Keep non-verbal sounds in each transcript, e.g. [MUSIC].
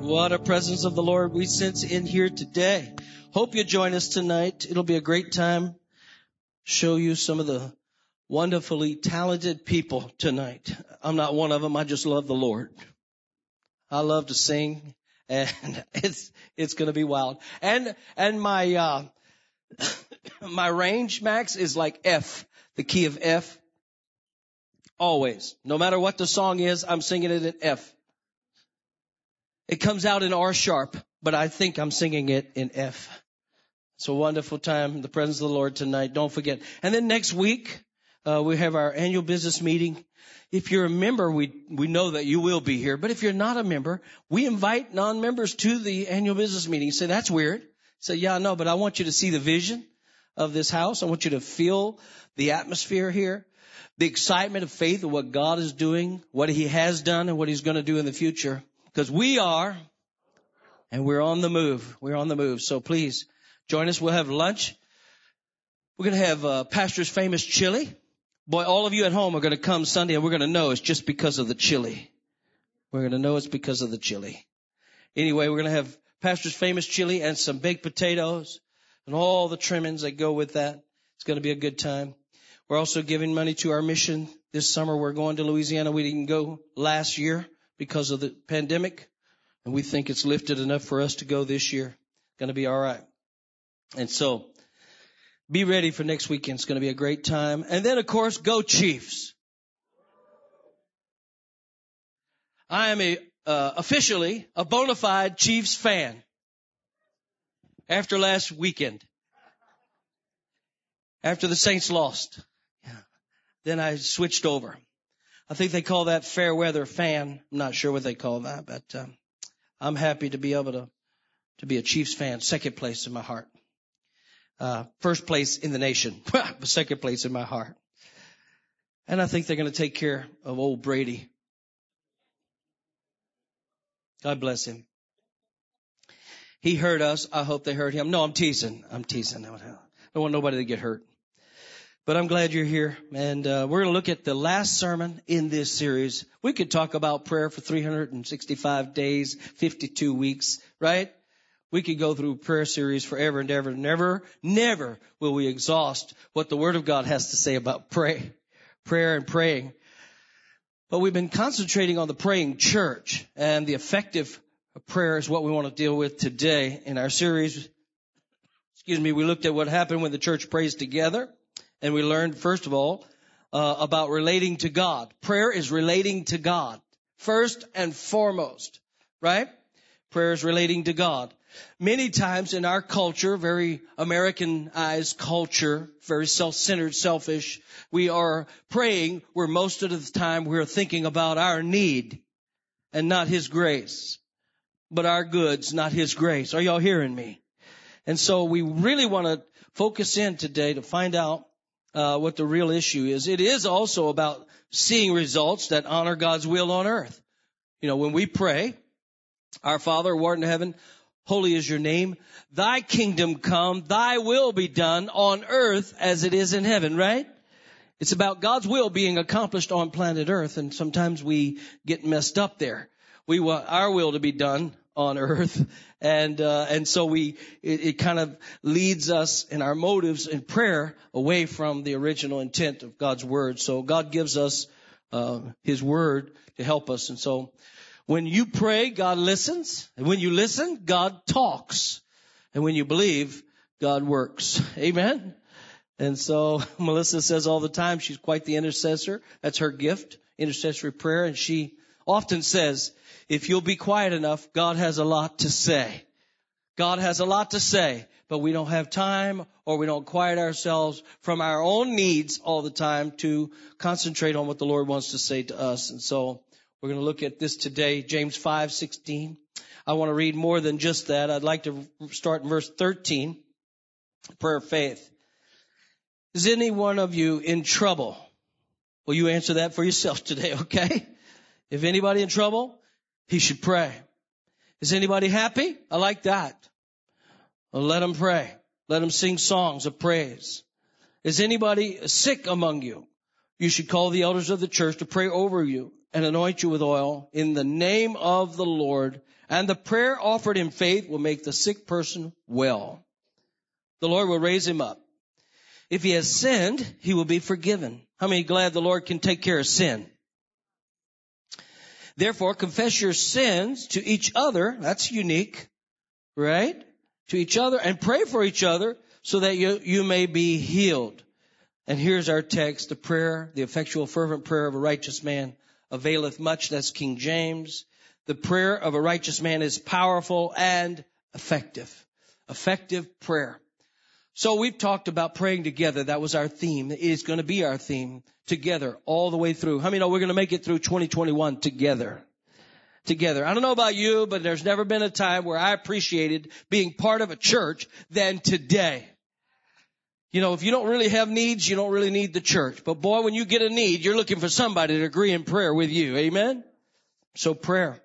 What a presence of the Lord we sense in here today. Hope you join us tonight. It'll be a great time. Show you some of the wonderfully talented people tonight. I'm not one of them. I just love the Lord. I love to sing [LAUGHS] and it's, it's going to be wild. And, and my, uh, [COUGHS] my range max is like F, the key of F. Always. No matter what the song is, I'm singing it in F. It comes out in R sharp, but I think I'm singing it in F. It's a wonderful time in the presence of the Lord tonight. Don't forget. And then next week, uh, we have our annual business meeting. If you're a member, we, we know that you will be here. But if you're not a member, we invite non-members to the annual business meeting. Say, that's weird. Say, yeah, no, but I want you to see the vision of this house. I want you to feel the atmosphere here, the excitement of faith of what God is doing, what he has done and what he's going to do in the future. Because we are, and we're on the move. We're on the move. So please join us. We'll have lunch. We're going to have uh, Pastor's famous chili. Boy, all of you at home are going to come Sunday and we're going to know it's just because of the chili. We're going to know it's because of the chili. Anyway, we're going to have Pastor's famous chili and some baked potatoes and all the trimmings that go with that. It's going to be a good time. We're also giving money to our mission this summer. We're going to Louisiana. We didn't go last year because of the pandemic. And we think it's lifted enough for us to go this year. Going to be all right. And so be ready for next weekend. It's going to be a great time. And then of course, go Chiefs. I am a, uh, officially a bona fide Chiefs fan after last weekend. After the Saints lost. Yeah. Then I switched over. I think they call that fair weather fan. I'm not sure what they call that, but um, I'm happy to be able to to be a Chiefs fan. Second place in my heart. Uh, first place in the nation, [LAUGHS] second place in my heart. And I think they're going to take care of old Brady. God bless him. He hurt us. I hope they hurt him. No, I'm teasing. I'm teasing. I don't want nobody to get hurt. But I'm glad you're here. And uh, we're going to look at the last sermon in this series. We could talk about prayer for 365 days, 52 weeks, right? We could go through prayer series forever and ever. Never, never will we exhaust what the Word of God has to say about pray, prayer and praying. But we've been concentrating on the praying church and the effective prayer is what we want to deal with today in our series. Excuse me, we looked at what happened when the church prays together. And we learned, first of all, uh, about relating to God. Prayer is relating to God. First and foremost, right? Prayer is relating to God. Many times in our culture, very Americanized culture, very self-centered, selfish, we are praying where most of the time we're thinking about our need and not His grace. But our goods, not His grace. Are y'all hearing me? And so we really want to focus in today to find out uh, what the real issue is. It is also about seeing results that honor God's will on earth. You know, when we pray, our Father, who art in heaven, holy is your name. Thy kingdom come, thy will be done on earth as it is in heaven, right? It's about God's will being accomplished on planet earth and sometimes we get messed up there. We want our will to be done on earth. And, uh, and so we, it, it, kind of leads us in our motives in prayer away from the original intent of God's word. So God gives us, uh, His word to help us. And so when you pray, God listens. And when you listen, God talks. And when you believe, God works. [LAUGHS] Amen. And so [LAUGHS] Melissa says all the time she's quite the intercessor. That's her gift, intercessory prayer. And she often says, if you'll be quiet enough, God has a lot to say. God has a lot to say, but we don't have time or we don't quiet ourselves from our own needs all the time to concentrate on what the Lord wants to say to us. And so we're going to look at this today, James 5:16. I want to read more than just that. I'd like to start in verse 13. Prayer of faith. Is any one of you in trouble? Will you answer that for yourself [LAUGHS] today, okay? If anybody in trouble, he should pray. Is anybody happy? I like that. Well, let him pray. Let him sing songs of praise. Is anybody sick among you? you should call the elders of the church to pray over you and anoint you with oil in the name of the Lord. And the prayer offered in faith will make the sick person well. The Lord will raise him up. If he has sinned, he will be forgiven. How many glad the Lord can take care of sin? Therefore, confess your sins to each other. That's unique, right? To each other and pray for each other so that you, you may be healed. And here's our text, the prayer, the effectual fervent prayer of a righteous man availeth much. That's King James. The prayer of a righteous man is powerful and effective. Effective prayer. So we've talked about praying together. That was our theme. It is going to be our theme together all the way through. How many know we're going to make it through 2021 together? Together. I don't know about you, but there's never been a time where I appreciated being part of a church than today. You know, if you don't really have needs, you don't really need the church. But boy, when you get a need, you're looking for somebody to agree in prayer with you. Amen? So prayer.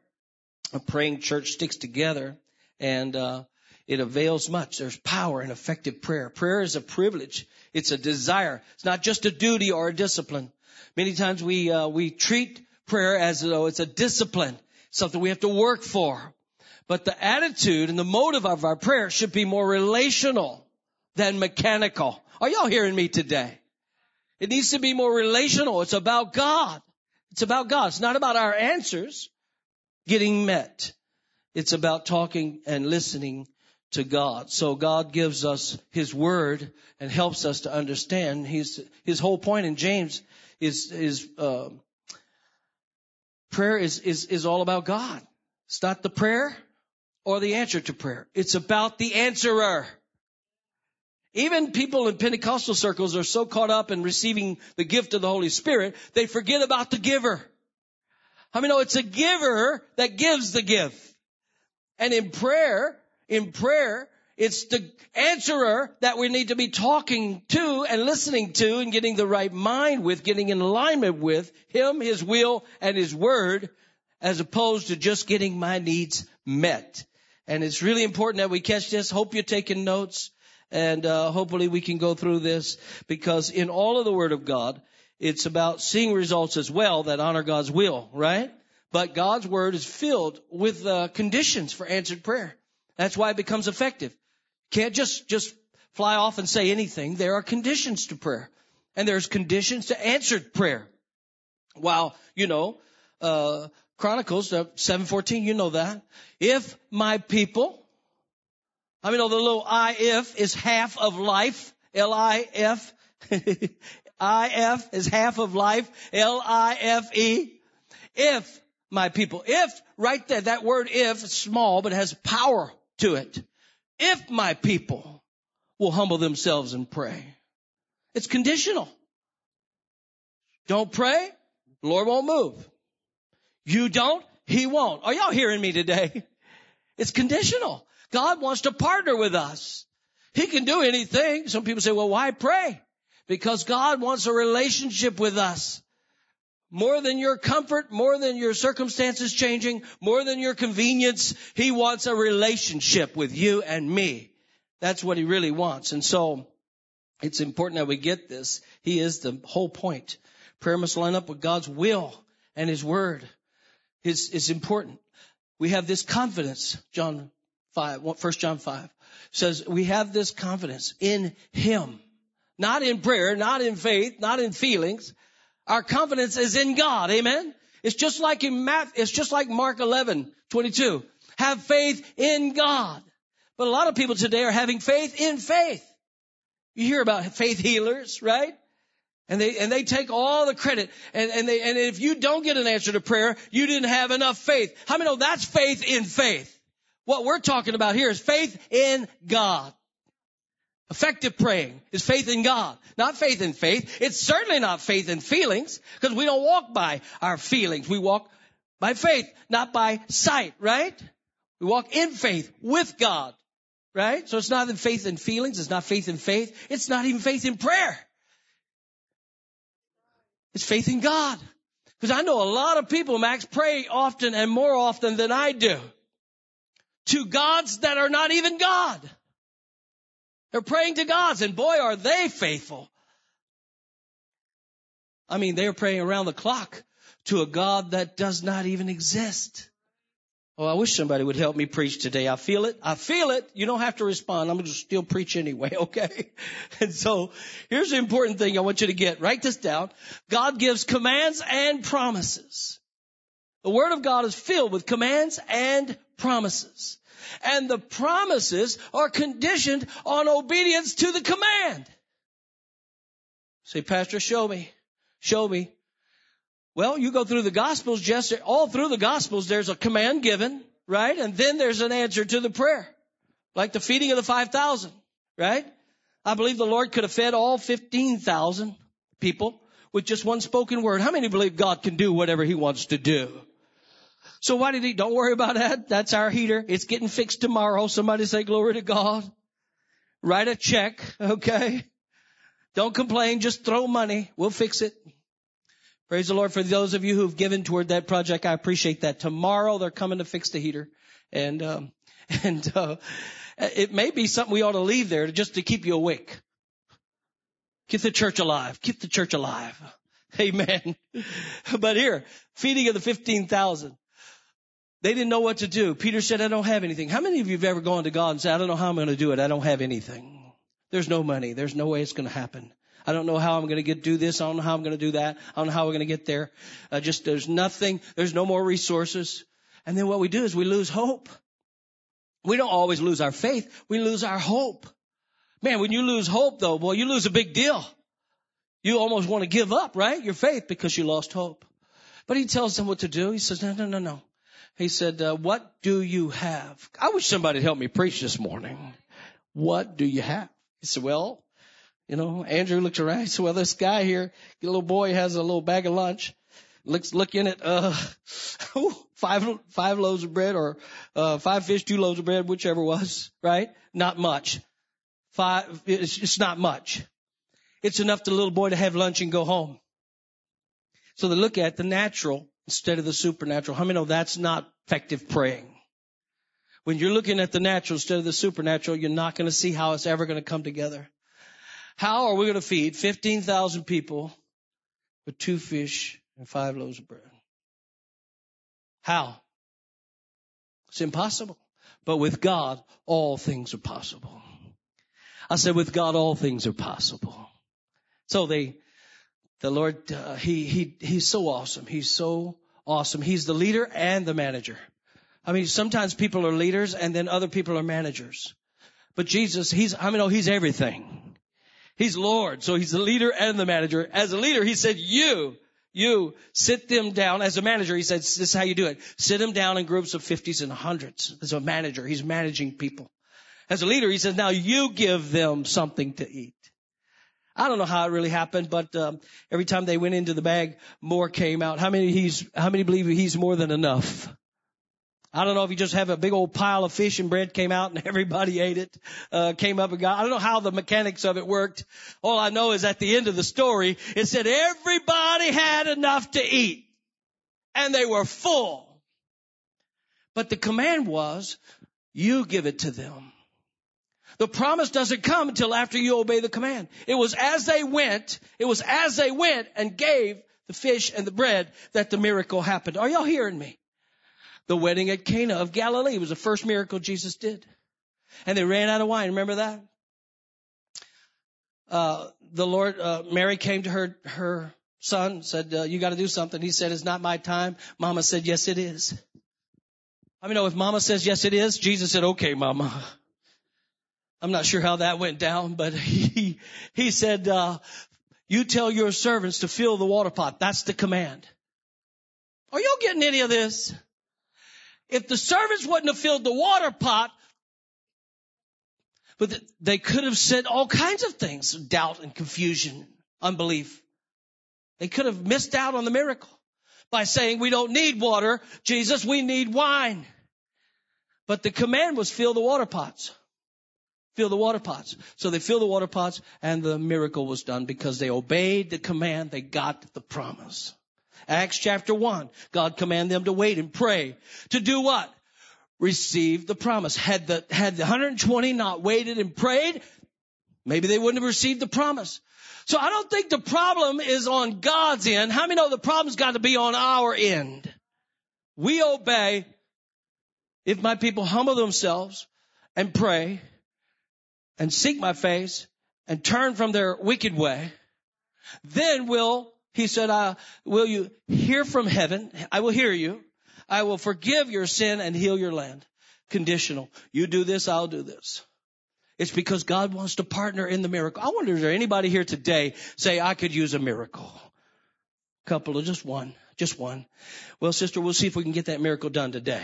A praying church sticks together and, uh, it avails much. There's power in effective prayer. Prayer is a privilege. It's a desire. It's not just a duty or a discipline. Many times we, uh, we treat prayer as though it's a discipline, something we have to work for. But the attitude and the motive of our prayer should be more relational than mechanical. Are y'all hearing me today? It needs to be more relational. It's about God. It's about God. It's not about our answers getting met. It's about talking and listening to God. So God gives us His Word and helps us to understand. His His whole point in James is is uh, prayer is is is all about God. It's not the prayer or the answer to prayer. It's about the answerer. Even people in Pentecostal circles are so caught up in receiving the gift of the Holy Spirit, they forget about the giver. I mean, no, it's a giver that gives the gift. And in prayer, in prayer, it's the answerer that we need to be talking to and listening to and getting the right mind with, getting in alignment with Him, His will, and His word, as opposed to just getting my needs met. And it's really important that we catch this. Hope you're taking notes and uh, hopefully we can go through this because in all of the Word of God, it's about seeing results as well that honor God's will, right? But God's Word is filled with uh, conditions for answered prayer. That's why it becomes effective. Can't just, just fly off and say anything. There are conditions to prayer. And there's conditions to answered prayer. While, you know, uh, Chronicles, uh, 714, you know that. If my people, I mean, oh, the little I if is half of life. L-I-F. [LAUGHS] I-F is half of life. L-I-F-E. If my people, if, right there, that word if, small, but has power to it. If my people will humble themselves and pray. It's conditional. Don't pray, Lord won't move. You don't, He won't. Are y'all hearing me today? It's conditional. God wants to partner with us. He can do anything. Some people say, well, why pray? Because God wants a relationship with us. More than your comfort, more than your circumstances changing, more than your convenience, He wants a relationship with you and me. That's what He really wants. And so, it's important that we get this. He is the whole point. Prayer must line up with God's will and His Word. It's, it's important. We have this confidence, John 5, 1 John 5 says we have this confidence in Him. Not in prayer, not in faith, not in feelings, our confidence is in God. Amen. It's just like in Math, it's just like Mark 11, 22. Have faith in God. But a lot of people today are having faith in faith. You hear about faith healers, right? And they, and they take all the credit. And, and they, and if you don't get an answer to prayer, you didn't have enough faith. How many know that's faith in faith? What we're talking about here is faith in God. Effective praying is faith in God, not faith in faith. It's certainly not faith in feelings because we don't walk by our feelings. We walk by faith, not by sight, right? We walk in faith with God, right? So it's not in faith in feelings. It's not faith in faith. It's not even faith in prayer. It's faith in God. Because I know a lot of people, Max, pray often and more often than I do to gods that are not even God. They're praying to gods, and boy, are they faithful. I mean, they are praying around the clock to a God that does not even exist. Oh, I wish somebody would help me preach today. I feel it. I feel it. You don't have to respond. I'm going to still preach anyway, [LAUGHS] okay? And so here's the important thing I want you to get. Write this down. God gives commands and promises. The Word of God is filled with commands and promises. And the promises are conditioned on obedience to the command. Say, Pastor, show me. Show me. Well, you go through the Gospels, just all through the Gospels, there's a command given, right? And then there's an answer to the prayer. Like the feeding of the 5,000, right? I believe the Lord could have fed all 15,000 people with just one spoken word. How many believe God can do whatever He wants to do? So why did He, don't worry about that. That's our heater. It's getting fixed tomorrow. Somebody say glory to God. Write a check, okay? Don't complain. Just throw money. We'll fix it. Praise the Lord for those of you who've given toward that project. I appreciate that. Tomorrow they're coming to fix the heater, and um, [LAUGHS] and uh, it may be something we ought to leave there just to keep you awake. Keep the church alive. Keep the church alive. [LAUGHS] Amen. [LAUGHS] But here, feeding of the fifteen thousand. They didn't know what to do. Peter said, I don't have anything. How many of you have ever gone to God and said, I don't know how I'm going to do it. I don't have anything. There's no money. There's no way it's going to happen. I don't know how I'm going to get do this. I don't know how I'm going to do that. I don't know how we're going to get there. Uh, just there's nothing. There's no more resources. And then what we do is we lose hope. We don't always lose our faith. We lose our hope. Man, when you lose hope though, boy, you lose a big deal. You almost want to give up, right? Your faith because you lost hope. But he tells them what to do. He says, no, no, no, no. He said, uh, what do you have? I wish somebody help me preach this morning. What do you have? He said, well, you know, Andrew looks around. He said, well, this guy here, the little boy has a little bag of lunch. Looks, look in it, uh, [LAUGHS] five, five loaves of bread or, uh, five fish, two loaves of bread, whichever was, right? Not much. Five, it's, it's not much. It's enough for the little boy to have lunch and go home. So they look at the natural instead of the supernatural. How many know that's not effective praying? When you're looking at the natural instead of the supernatural, you're not going to see how it's ever going to come together. How are we going to feed 15,000 people with two fish and five loaves of bread? How? It's impossible. But with God, all things are possible. I said, with God, all things are possible. So they, the Lord, uh, he, he, he's so awesome. He's so awesome. He's the leader and the manager. I mean, sometimes people are leaders and then other people are managers. But Jesus, he's, I mean, oh, he's everything. He's Lord. So he's the leader and the manager. As a leader, he said, you, you sit them down. As a manager, he said, this is how you do it. Sit them down in groups of fifties and hundreds. As a manager, he's managing people. As a leader, he says, now you give them something to eat. I don't know how it really happened, but um, every time they went into the bag, more came out. How many he's? How many believe he's more than enough? I don't know if you just have a big old pile of fish and bread came out and [LAUGHS] everybody ate it, uh, came up and got, I don't know how the mechanics of it worked. All I know is at the end of the story, it said everybody had enough to eat and they were full. But the command was, you give it to them. The promise doesn't come until after you obey the command. It was as they went, it was as they went and gave the fish and the bread that the miracle happened. Are y'all hearing me? The wedding at Cana of Galilee was the first miracle Jesus did. And they ran out of wine. Remember that? Uh, the Lord, uh, Mary came to her, her son, said, uh, you gotta do something. He said, it's not my time. Mama said, yes, it is. I mean, know if mama says yes, it is, Jesus said, okay, mama. I'm not sure how that went down, but [LAUGHS] he, he said, uh, you tell your servants to fill the water pot. That's the command. Are y'all getting any of this? If the servants wouldn't have filled the water pot, but they could have said all kinds of things, doubt and confusion, unbelief. They could have missed out on the miracle by saying, we don't need water, Jesus, we need wine. But the command was fill the water pots. Fill the water pots. So they filled the water pots and the miracle was done because they obeyed the command. They got the promise. Acts chapter 1. God commanded them to wait and pray. To do what? Receive the promise. Had the, had the 120 not waited and prayed, Maybe they wouldn't have received the promise. So I don't think the problem is on God's end. How many know the problem's got to be on our end? We obey. If my people humble themselves and pray and seek my face and turn from their wicked way, then will, he said, I, will you hear from heaven? I will hear you. I will forgive your sin and heal your land. Conditional. You do this, I'll do this. It's because God wants to partner in the miracle. I wonder, is there anybody here today say, I could use a miracle? Couple of just one, just one. Well, sister, we'll see if we can get that miracle done today.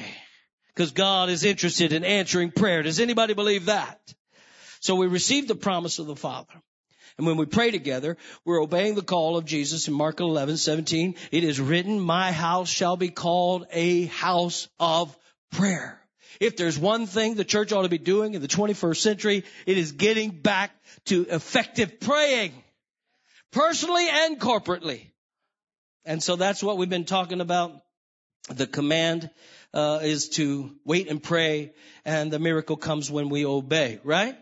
Because God is interested in answering prayer. Does anybody believe that? So we receive the promise of the Father. And when we pray together, we're obeying the call of Jesus in Mark 11, 17. It is written, my house shall be called a house of prayer. If there's one thing the church ought to be doing in the 21st century, it is getting back to effective praying. Personally and corporately. And so that's what we've been talking about. The command uh, is to wait and pray, and the miracle comes when we obey, right?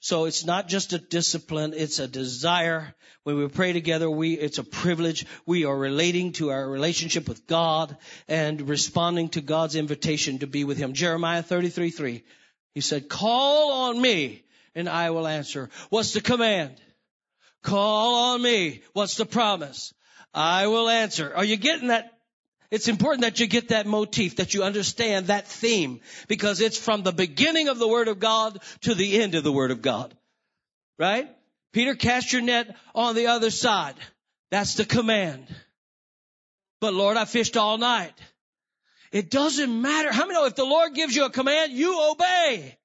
So it's not just a discipline, it's a desire. When we pray together, we, it's a privilege. We are relating to our relationship with God and responding to God's invitation to be with Him. Jeremiah 33, 3. He said, call on me and I will answer. What's the command? Call on me. What's the promise? I will answer. Are you getting that it's important that you get that motif, that you understand that theme, because it's from the beginning of the Word of God to the end of the Word of God. Right? Peter, cast your net on the other side. That's the command. But Lord, I fished all night. It doesn't matter. How many know if the Lord gives you a command, you obey.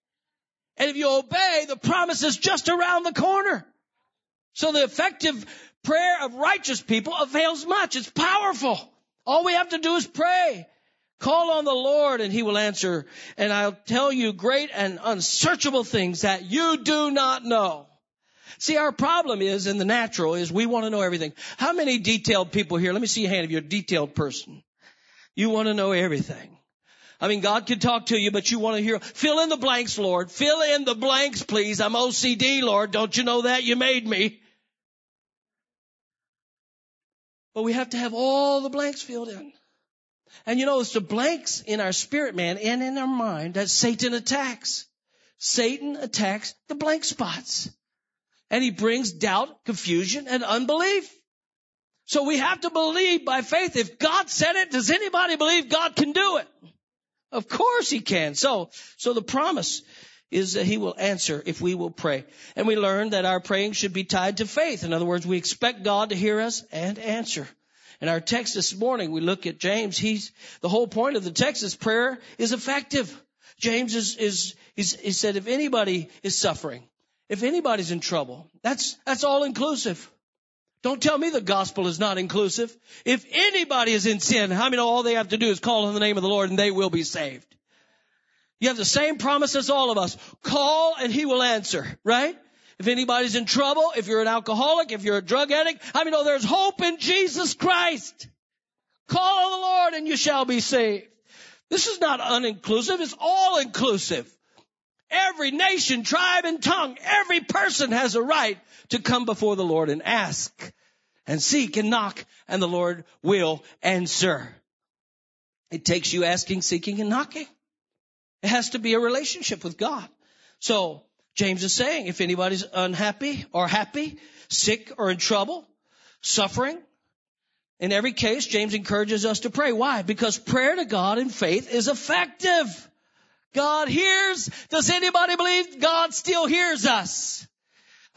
And if you obey, the promise is just around the corner. So the effective prayer of righteous people avails much. It's powerful. All we have to do is pray. Call on the Lord and he will answer. And I'll tell you great and unsearchable things that you do not know. See, our problem is in the natural is we want to know everything. How many detailed people here? Let me see your hand if you're a detailed person. You want to know everything. I mean, God can talk to you, but you want to hear, fill in the blanks, Lord. Fill in the blanks, please. I'm OCD, Lord. Don't you know that? You made me. But we have to have all the blanks filled in. And you know, it's the blanks in our spirit man and in our mind that Satan attacks. Satan attacks the blank spots. And he brings doubt, confusion, and unbelief. So we have to believe by faith. If God said it, does anybody believe God can do it? Of course he can. So, so the promise is that he will answer if we will pray. And we learn that our praying should be tied to faith. In other words, we expect God to hear us and answer. In our text this morning, we look at James. He's, the whole point of the text is prayer is effective. James is, is, he said, if anybody is suffering, if anybody's in trouble, that's, that's all inclusive. Don't tell me the gospel is not inclusive. If anybody is in sin, how I many all they have to do is call on the name of the Lord and they will be saved? You have the same promise as all of us. Call and he will answer, right? If anybody's in trouble, if you're an alcoholic, if you're a drug addict, I mean, oh, there's hope in Jesus Christ. Call on the Lord and you shall be saved. This is not uninclusive, it's all inclusive. Every nation, tribe, and tongue, every person has a right to come before the Lord and ask and seek and knock and the Lord will answer. It takes you asking, seeking, and knocking. It has to be a relationship with God. So James is saying if anybody's unhappy or happy, sick or in trouble, suffering, in every case, James encourages us to pray. Why? Because prayer to God in faith is effective. God hears. Does anybody believe God still hears us?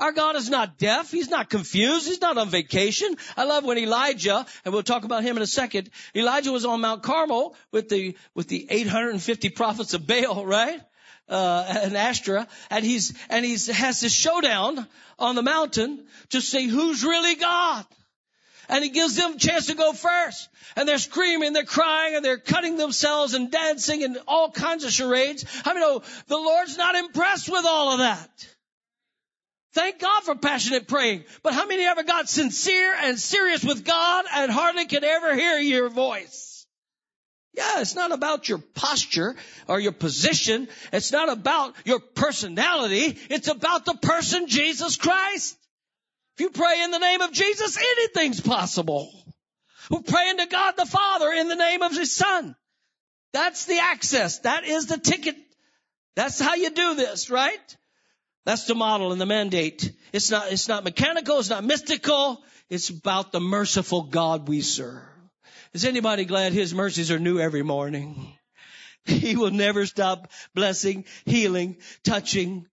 Our God is not deaf. He's not confused. He's not on vacation. I love when Elijah, and we'll talk about him in a second. Elijah was on Mount Carmel with the, with the 850 prophets of Baal, right? Uh, and Ashtoreth, and he's, and he's, has this showdown on the mountain to see who's really God. And he gives them a chance to go first. And they're screaming, they're crying, and they're cutting themselves and dancing and all kinds of charades. I mean, oh, the Lord's not impressed with all of that. Thank God for passionate praying. But how many ever got sincere and serious with God and hardly could ever hear your voice? Yeah, it's not about your posture or your position. It's not about your personality. It's about the person Jesus Christ. If you pray in the name of Jesus, anything's possible. We're praying to God the Father in the name of His Son. That's the access. That is the ticket. That's how you do this, right? That's the model and the mandate. It's not, it's not mechanical. It's not mystical. It's about the merciful God we serve. Is anybody glad his mercies are new every morning? [LAUGHS] He will never stop blessing, healing, touching.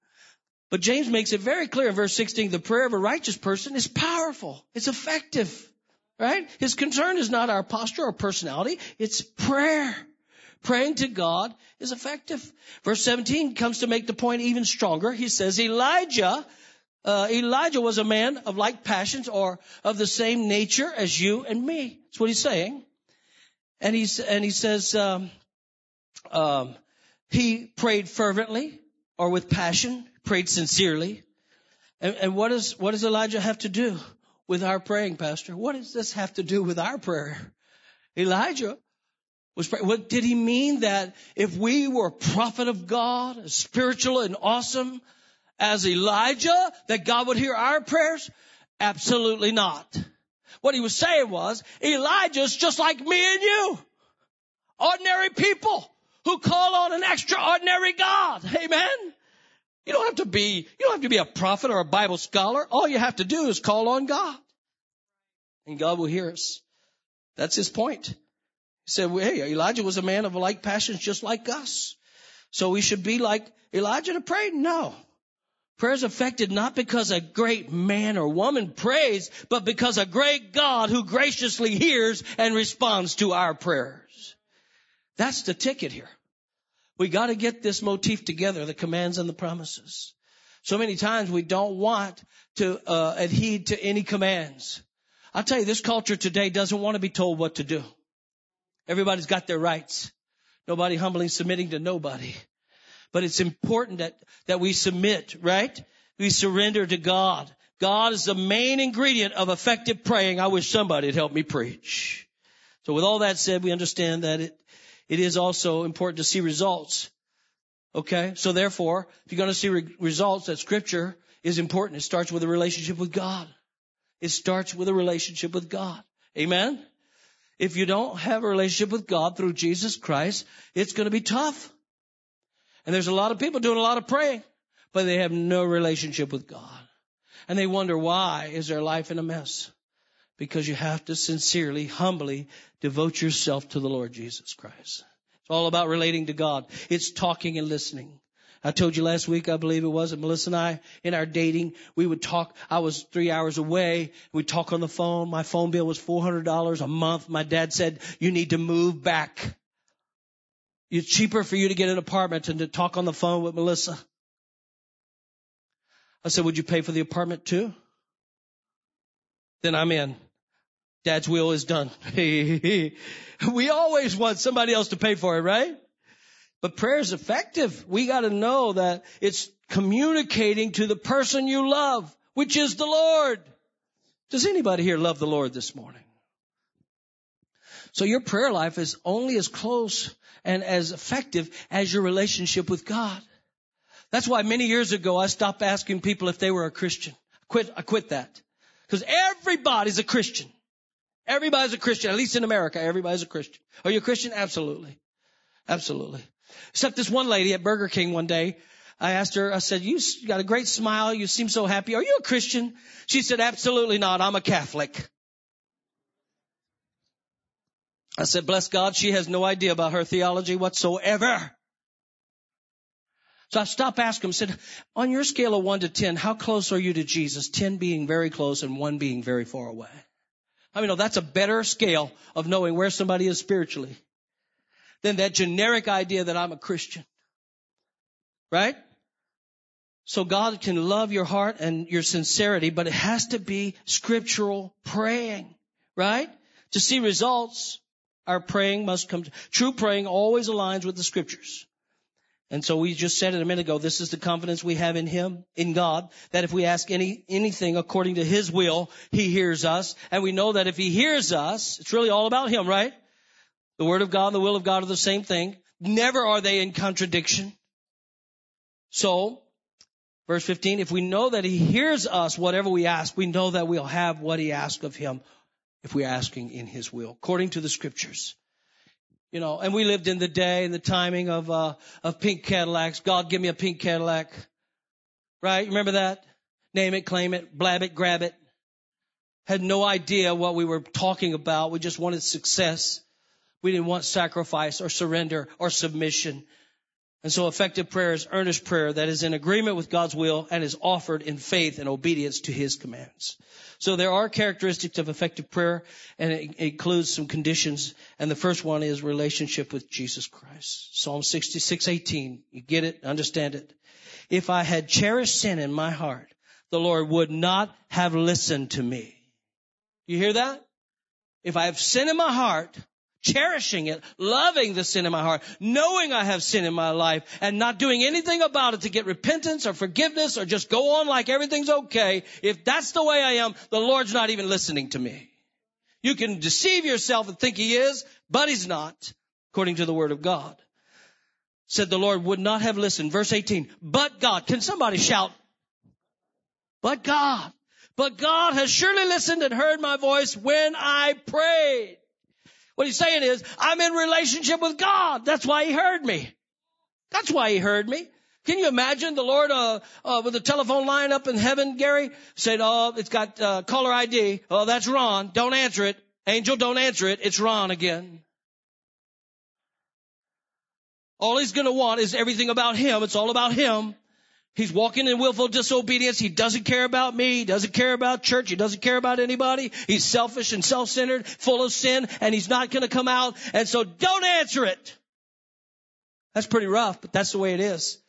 But James makes it very clear in verse 16, the prayer of a righteous person is powerful. It's effective, right? His concern is not our posture or personality. It's prayer. Praying to God is effective. Verse 17 comes to make the point even stronger. He says, Elijah, uh, Elijah was a man of like passions or of the same nature as you and me. That's what he's saying. And he's, and he says, um, um, he prayed fervently or with passion, prayed sincerely. And, and what does, what does Elijah have to do with our praying, Pastor? What does this have to do with our prayer? Elijah was what did he mean that if we were a prophet of God, spiritual and awesome as Elijah, that God would hear our prayers? Absolutely not. What he was saying was, Elijah's just like me and you. Ordinary people who call on an extraordinary God. Amen. You don't have to be, you don't have to be a prophet or a Bible scholar. All you have to do is call on God. And God will hear us. That's his point. Said, well, hey, Elijah was a man of like passions just like us. So we should be like Elijah to pray? No. Prayer is affected not because a great man or woman prays, but because a great God who graciously hears and responds to our prayers. That's the ticket here. We gotta get this motif together, the commands and the promises. So many times we don't want to uh, adhere to any commands. I'll tell you, this culture today doesn't want to be told what to do. Everybody's got their rights. Nobody humbly submitting to nobody. But it's important that, that we submit, right? We surrender to God. God is the main ingredient of effective praying. I wish somebody had helped me preach. So with all that said, we understand that it, it is also important to see results. Okay? So therefore, if you're going to see re- results, that scripture is important. It starts with a relationship with God. It starts with a relationship with God. Amen? If you don't have a relationship with God through Jesus Christ, it's going to be tough. And there's a lot of people doing a lot of praying, but they have no relationship with God. And they wonder why is their life in a mess? Because you have to sincerely, humbly devote yourself to the Lord Jesus Christ. It's all about relating to God. It's talking and listening. I told you last week, I believe it was, that Melissa and I, in our dating, we would talk. I was three hours away. We'd talk on the phone. My phone bill was $400 a month. My dad said, you need to move back. It's cheaper for you to get an apartment than to talk on the phone with Melissa. I said, would you pay for the apartment too? Then I'm in. Dad's will is done. [LAUGHS] we always want somebody else to pay for it, right? But prayer is effective. We got to know that it's communicating to the person you love, which is the Lord. Does anybody here love the Lord this morning? So your prayer life is only as close and as effective as your relationship with God. That's why many years ago I stopped asking people if they were a Christian. I quit, I quit that. Because everybody's a Christian. Everybody's a Christian, at least in America, everybody's a Christian. Are you a Christian? Absolutely. Absolutely. Except this one lady at Burger King one day, I asked her, I said, you got a great smile. You seem so happy. Are you a Christian? She said, absolutely not. I'm a Catholic. I said, bless God, she has no idea about her theology whatsoever. So I stopped asking him, said, on your scale of one to 10, how close are you to Jesus? 10 being very close and one being very far away. I mean, no, that's a better scale of knowing where somebody is spiritually than that generic idea that I'm a Christian. Right? So God can love your heart and your sincerity, but it has to be scriptural praying. Right? To see results, our praying must come. To, true praying always aligns with the scriptures. And so we just said it a minute ago, this is the confidence we have in Him, in God, that if we ask any, anything according to His will, He hears us. And we know that if He hears us, it's really all about Him, right? The Word of God and the will of God are the same thing. Never are they in contradiction. So, verse 15, if we know that He hears us, whatever we ask, we know that we'll have what He asked of Him if we're asking in His will, according to the Scriptures. You know, and we lived in the day and the timing of, uh, of pink Cadillacs. God, give me a pink Cadillac. Right? Remember that? Name it, claim it, blab it, grab it. Had no idea what we were talking about. We just wanted success. We didn't want sacrifice or surrender or submission. And so effective prayer is earnest prayer that is in agreement with God's will and is offered in faith and obedience to His commands. So there are characteristics of effective prayer and it includes some conditions. And the first one is relationship with Jesus Christ. Psalm 66, 18. You get it, understand it. If I had cherished sin in my heart, the Lord would not have listened to me. You hear that? If I have sin in my heart, cherishing it, loving the sin in my heart, knowing I have sin in my life, and not doing anything about it to get repentance or forgiveness or just go on like everything's okay, if that's the way I am, the Lord's not even listening to me. You can deceive yourself and think He is, but He's not, according to the Word of God. Said the Lord would not have listened. Verse 18, but God. Can somebody shout? But God. But God has surely listened and heard my voice when I prayed. What he's saying is, I'm in relationship with God. That's why he heard me. That's why he heard me. Can you imagine the Lord uh, uh, with a telephone line up in heaven, Gary? Said, oh, it's got uh, caller ID. Oh, that's Ron. Don't answer it. Angel, don't answer it. It's Ron again. All he's going to want is everything about him. It's all about him. He's walking in willful disobedience. He doesn't care about me. He doesn't care about church. He doesn't care about anybody. He's selfish and self-centered, full of sin, and he's not going to come out. And so don't answer it. That's pretty rough, but that's the way it is.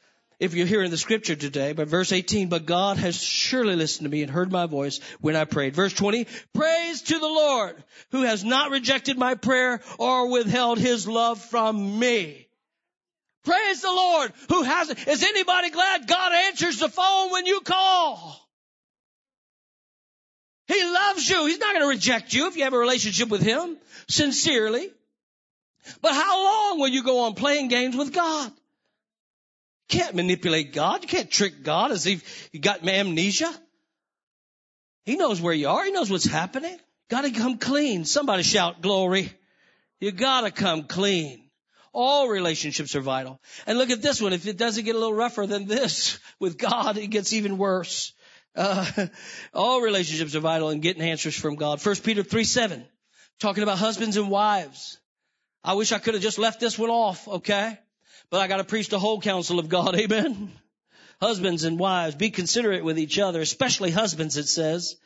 If you're hearing the scripture today, but verse 18, but God has surely listened to me and heard my voice when I prayed. Verse 20, praise to the Lord who has not rejected my prayer or withheld his love from me. Praise the Lord who hasn't. Is anybody glad God answers the phone when you call? He loves you. He's not going to reject you if you have a relationship with Him sincerely. But how long will you go on playing games with God? You can't manipulate God. You can't trick God as if you got amnesia. He knows where you are. He knows what's happening. Got to come clean. Somebody shout glory. You got to come clean. All relationships are vital. And look at this one. If it doesn't get a little rougher than this [LAUGHS] with God, it gets even worse. Uh, [LAUGHS] all relationships are vital in getting answers from God. First Peter 3 7, talking about husbands and wives. I wish I could have just left this one off, okay? But I got to preach the whole counsel of God. [LAUGHS] Amen. Husbands and wives, be considerate with each other, especially husbands, it says.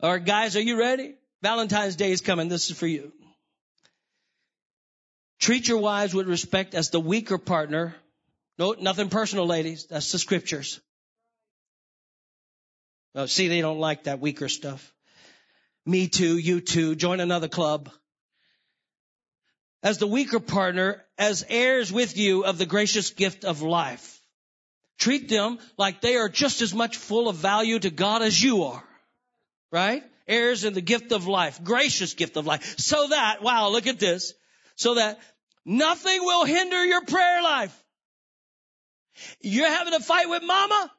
All right, guys, are you ready? Valentine's Day is coming. This is for you. Treat your wives with respect as the weaker partner. No, nothing personal, ladies. That's the scriptures. Oh, see, they don't like that weaker stuff. Me too, you too. Join another club. As the weaker partner, as heirs with you of the gracious gift of life. Treat them like they are just as much full of value to God as you are. Right? Heirs in the gift of life, gracious gift of life. So that, wow, look at this so that nothing will hinder your prayer life. You're having a fight with mama?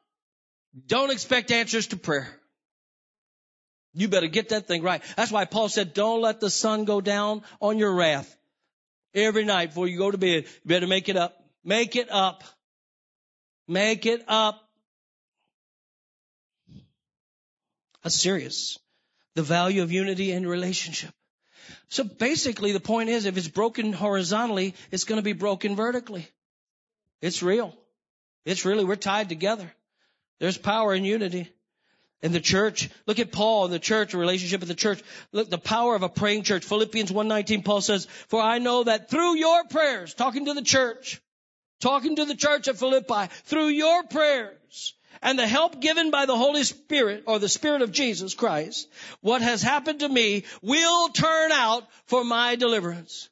Don't expect answers to prayer. You better get that thing right. That's why Paul said, don't let the sun go down on your wrath. Every night before you go to bed, you better make it up. Make it up. Make it up. That's serious. The value of unity and relationship. So basically the point is if it's broken horizontally, it's going to be broken vertically. It's real. It's really, we're tied together. There's power in unity. In the church, look at Paul in the church, a relationship with the church. Look, the power of a praying church. Philippians 1.19, Paul says, for I know that through your prayers, talking to the church, talking to the church at Philippi, through your prayers, and the help given by the Holy Spirit or the Spirit of Jesus Christ, what has happened to me will turn out for my deliverance.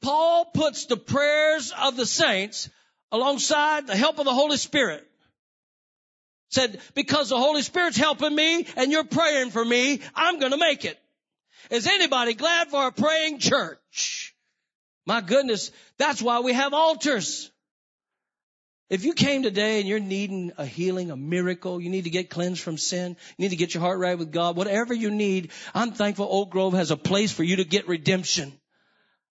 Paul puts the prayers of the saints alongside the help of the Holy Spirit. Said, because the Holy Spirit's helping me and you're praying for me, I'm gonna make it. Is anybody glad for a praying church? My goodness, that's why we have altars. If you came today and you're needing a healing, a miracle, you need to get cleansed from sin, you need to get your heart right with God, whatever you need, I'm thankful Oak Grove has a place for you to get redemption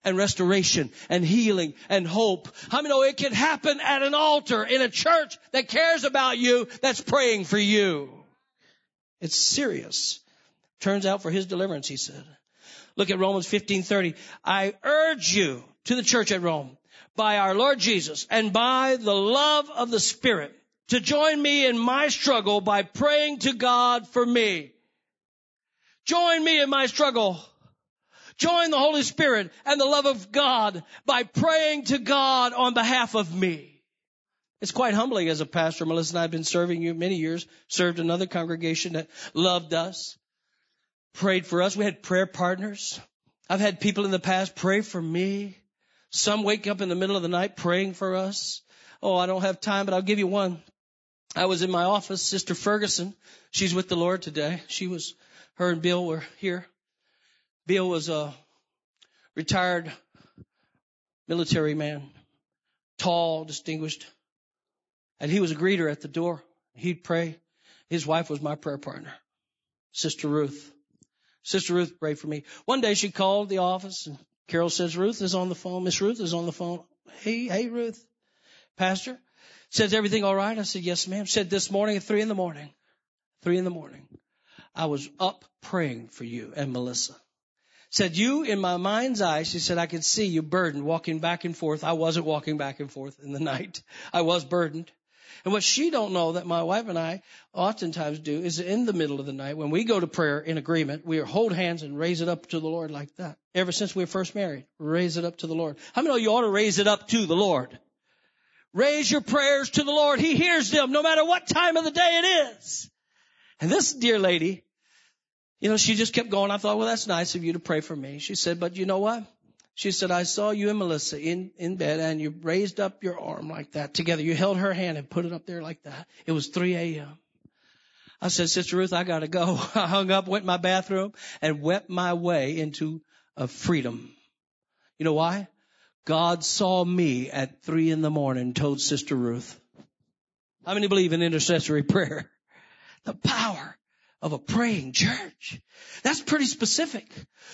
and restoration and healing and hope. How many know it can happen at an altar in a church that cares about you, that's praying for you? It's serious. Turns out for his deliverance, he said. Look at Romans 15:30. I urge you to the church at Rome by our Lord Jesus and by the love of the Spirit to join me in my struggle by praying to God for me. Join me in my struggle. Join the Holy Spirit and the love of God by praying to God on behalf of me. It's quite humbling as a pastor. Melissa and I have been serving you many years, served another congregation that loved us, prayed for us. We had prayer partners. I've had people in the past pray for me. Some wake up in the middle of the night praying for us. Oh, I don't have time, but I'll give you one. I was in my office, Sister Ferguson. She's with the Lord today. She was, her and Bill were here. Bill was a retired military man, tall, distinguished, and he was a greeter at the door. He'd pray. His wife was my prayer partner, Sister Ruth. Sister Ruth prayed for me. One day she called the office and Carol says, Ruth is on the phone. Miss Ruth is on the phone. Hey, hey, Ruth. Pastor, says everything all right? I said, yes, ma'am. Said this morning at three in the morning, three in the morning, I was up praying for you and Melissa. Said you in my mind's eye, she said, I could see you burdened walking back and forth. I wasn't walking back and forth in the [LAUGHS] night. I was burdened. And what she don't know that my wife and I oftentimes do is in the middle of the night when we go to prayer in agreement, we hold hands and raise it up to the Lord like that. Ever since we were first married, raise it up to the Lord. How many know you ought to raise it up to the Lord? Raise your prayers to the Lord. He hears them no matter what time of the day it is. And this dear lady, you know, she just kept going. I thought, well, that's nice of you to pray for me. She said, but you know what? She said, I saw you and Melissa in, in bed and you raised up your arm like that together. You held her hand and put it up there like that. It was 3 a.m. I said, Sister Ruth, I gotta go. [LAUGHS] I hung up, went in my bathroom and wept my way into a freedom. You know why? God saw me at three in the morning, told Sister Ruth. How many believe in intercessory prayer? The power of a praying church. That's pretty specific.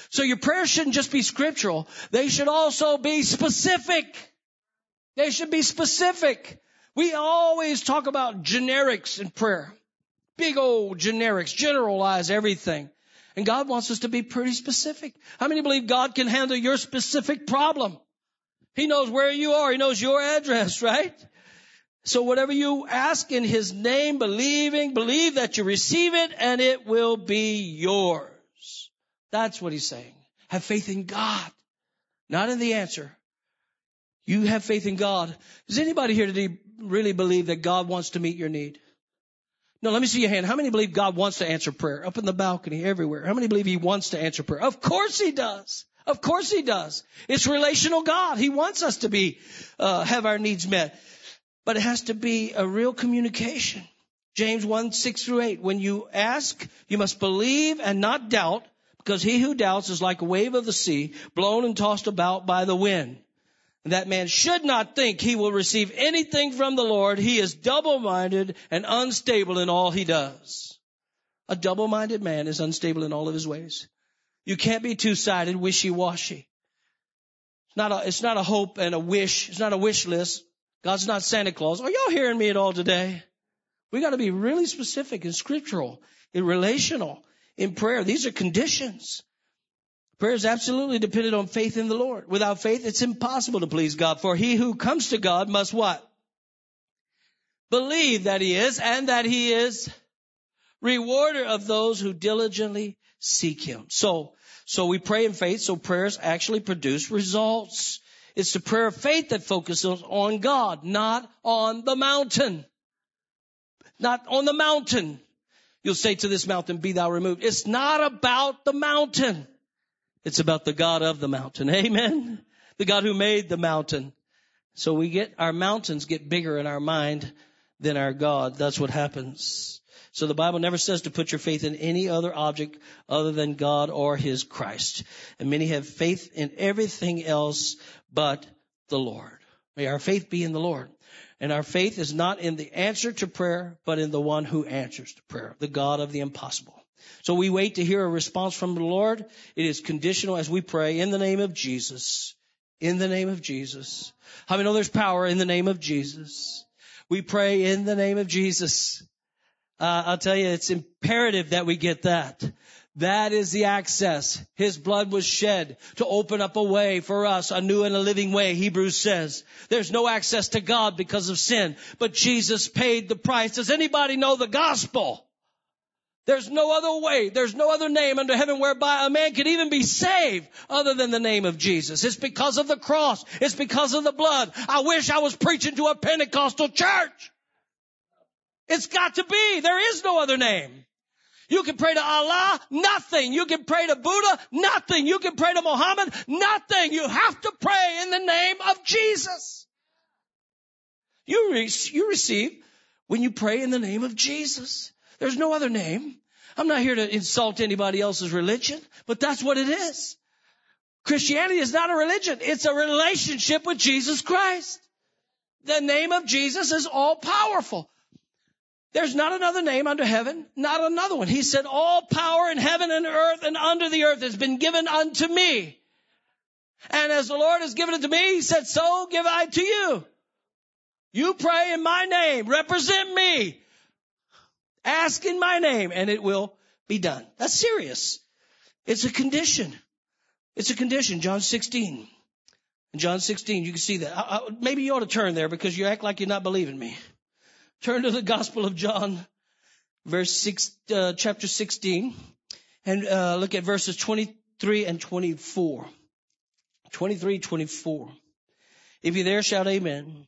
So your prayers shouldn't just be scriptural. They should also be specific. They should be specific. We always talk about generics in prayer. Big old generics, generalize everything. And God wants us to be pretty specific. How many believe God can handle your specific problem? He knows where you are. He knows your address, [LAUGHS] right? So whatever you ask in His name, believing, believe that you receive it and it will be yours. That's what He's saying. Have faith in God, not in the answer. You have faith in God. Does anybody here today really believe that God wants to meet your need? No, let me see your hand. How many believe God wants to answer prayer? Up in the balcony, everywhere. How many believe He wants to answer prayer? Of course He does. Of course He does. It's relational God. He wants us to be, uh, have our needs met but it has to be a real communication. James 1, 6 through 8. When you ask, you must believe and not doubt, because he who doubts is like a wave of the sea, blown and tossed about by the wind. And that man should not think he will receive anything from the Lord. He is double-minded and unstable in all he does. A double-minded man is unstable in all of his ways. You can't be two-sided, wishy-washy. It's not a, it's not a hope and a wish. It's not a wish list. God's not Santa Claus. Are y'all hearing me at all today? We got to be really specific and scriptural and relational in prayer. These are conditions. Prayer is absolutely dependent on faith in the Lord. Without faith, it's impossible to please God. For he who comes to God must what? Believe that he is and that he is rewarder of those who diligently seek him. So, so we pray in faith. So prayers actually produce results. It's the prayer of faith that focuses on God, not on the mountain. Not on the mountain. You'll say to this mountain, be thou removed. It's not about the mountain. It's about the God of the mountain. [LAUGHS] Amen. The God who made the mountain. So we get, our mountains get bigger in our mind than our God. That's what happens. So the Bible never says to put your faith in any other object other than God or His Christ. And many have faith in everything else but the Lord. May our faith be in the Lord. And our faith is not in the answer to prayer, but in the one who answers to prayer, the God of the impossible. So we wait to hear a response from the Lord. It is conditional as we pray in the name of Jesus. In the name of Jesus. How many know there's power in the name of Jesus? We pray in the name of Jesus. Uh, I'll tell you, it's imperative that we get that. That is the access. His blood was shed to open up a way for us, a new and a living way, Hebrews says. There's no access to God because of sin, but Jesus paid the price. Does anybody know the gospel? There's no other way. There's no other name under heaven whereby a man could even be saved other than the name of Jesus. It's because of the cross. It's because of the blood. I wish I was preaching to a Pentecostal church. It's got to be. There is no other name. You can pray to Allah, nothing. You can pray to Buddha, nothing. You can pray to Muhammad, nothing. You have to pray in the name of Jesus. You, re- you receive when you pray in the name of Jesus. There's no other name. I'm not here to insult anybody else's religion, but that's what it is. Christianity is not a religion. It's a relationship with Jesus Christ. The name of Jesus is all powerful. There's not another name under heaven, not another one. He said, all power in heaven and earth and under the earth has been given unto me. And as the Lord has given it to me, he said, so give I to you. You pray in my name, represent me. Ask in my name and it will be done. That's serious. It's a condition. It's a condition. John 16. In John 16, you can see that. I, I, maybe you ought to turn there because you act like you're not believing me. Turn to the Gospel of John, verse six, uh, chapter 16, and uh, look at verses 23 and 24. 23, 24. If you're there, shout amen.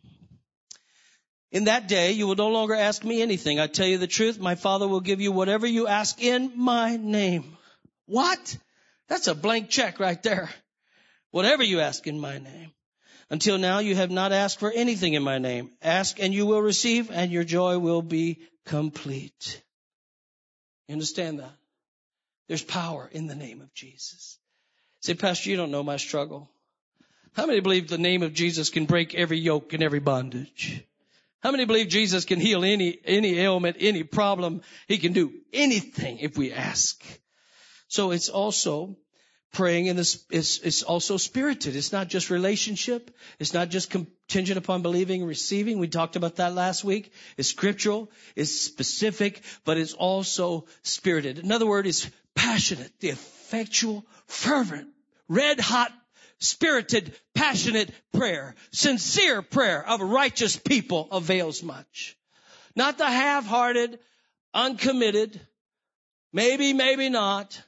In that day, you will no longer ask me anything. I tell you the truth, my Father will give you whatever you ask in my name. What? That's a blank check right there. Whatever you ask in my name. Until now you have not asked for anything in my name. Ask and you will receive and your joy will be complete. You understand that? There's power in the name of Jesus. Say, Pastor, you don't know my struggle. How many believe the name of Jesus can break every yoke and every bondage? How many believe Jesus can heal any, any ailment, any problem? He can do anything if we ask. So it's also praying in this is, also spirited. It's not just relationship. It's not just contingent upon believing and receiving. We talked about that last week. It's scriptural. It's specific, but it's also spirited. Another word is passionate, the effectual, fervent, red hot, spirited, passionate prayer. Sincere prayer of righteous people avails much. Not the half-hearted, uncommitted, maybe, maybe not,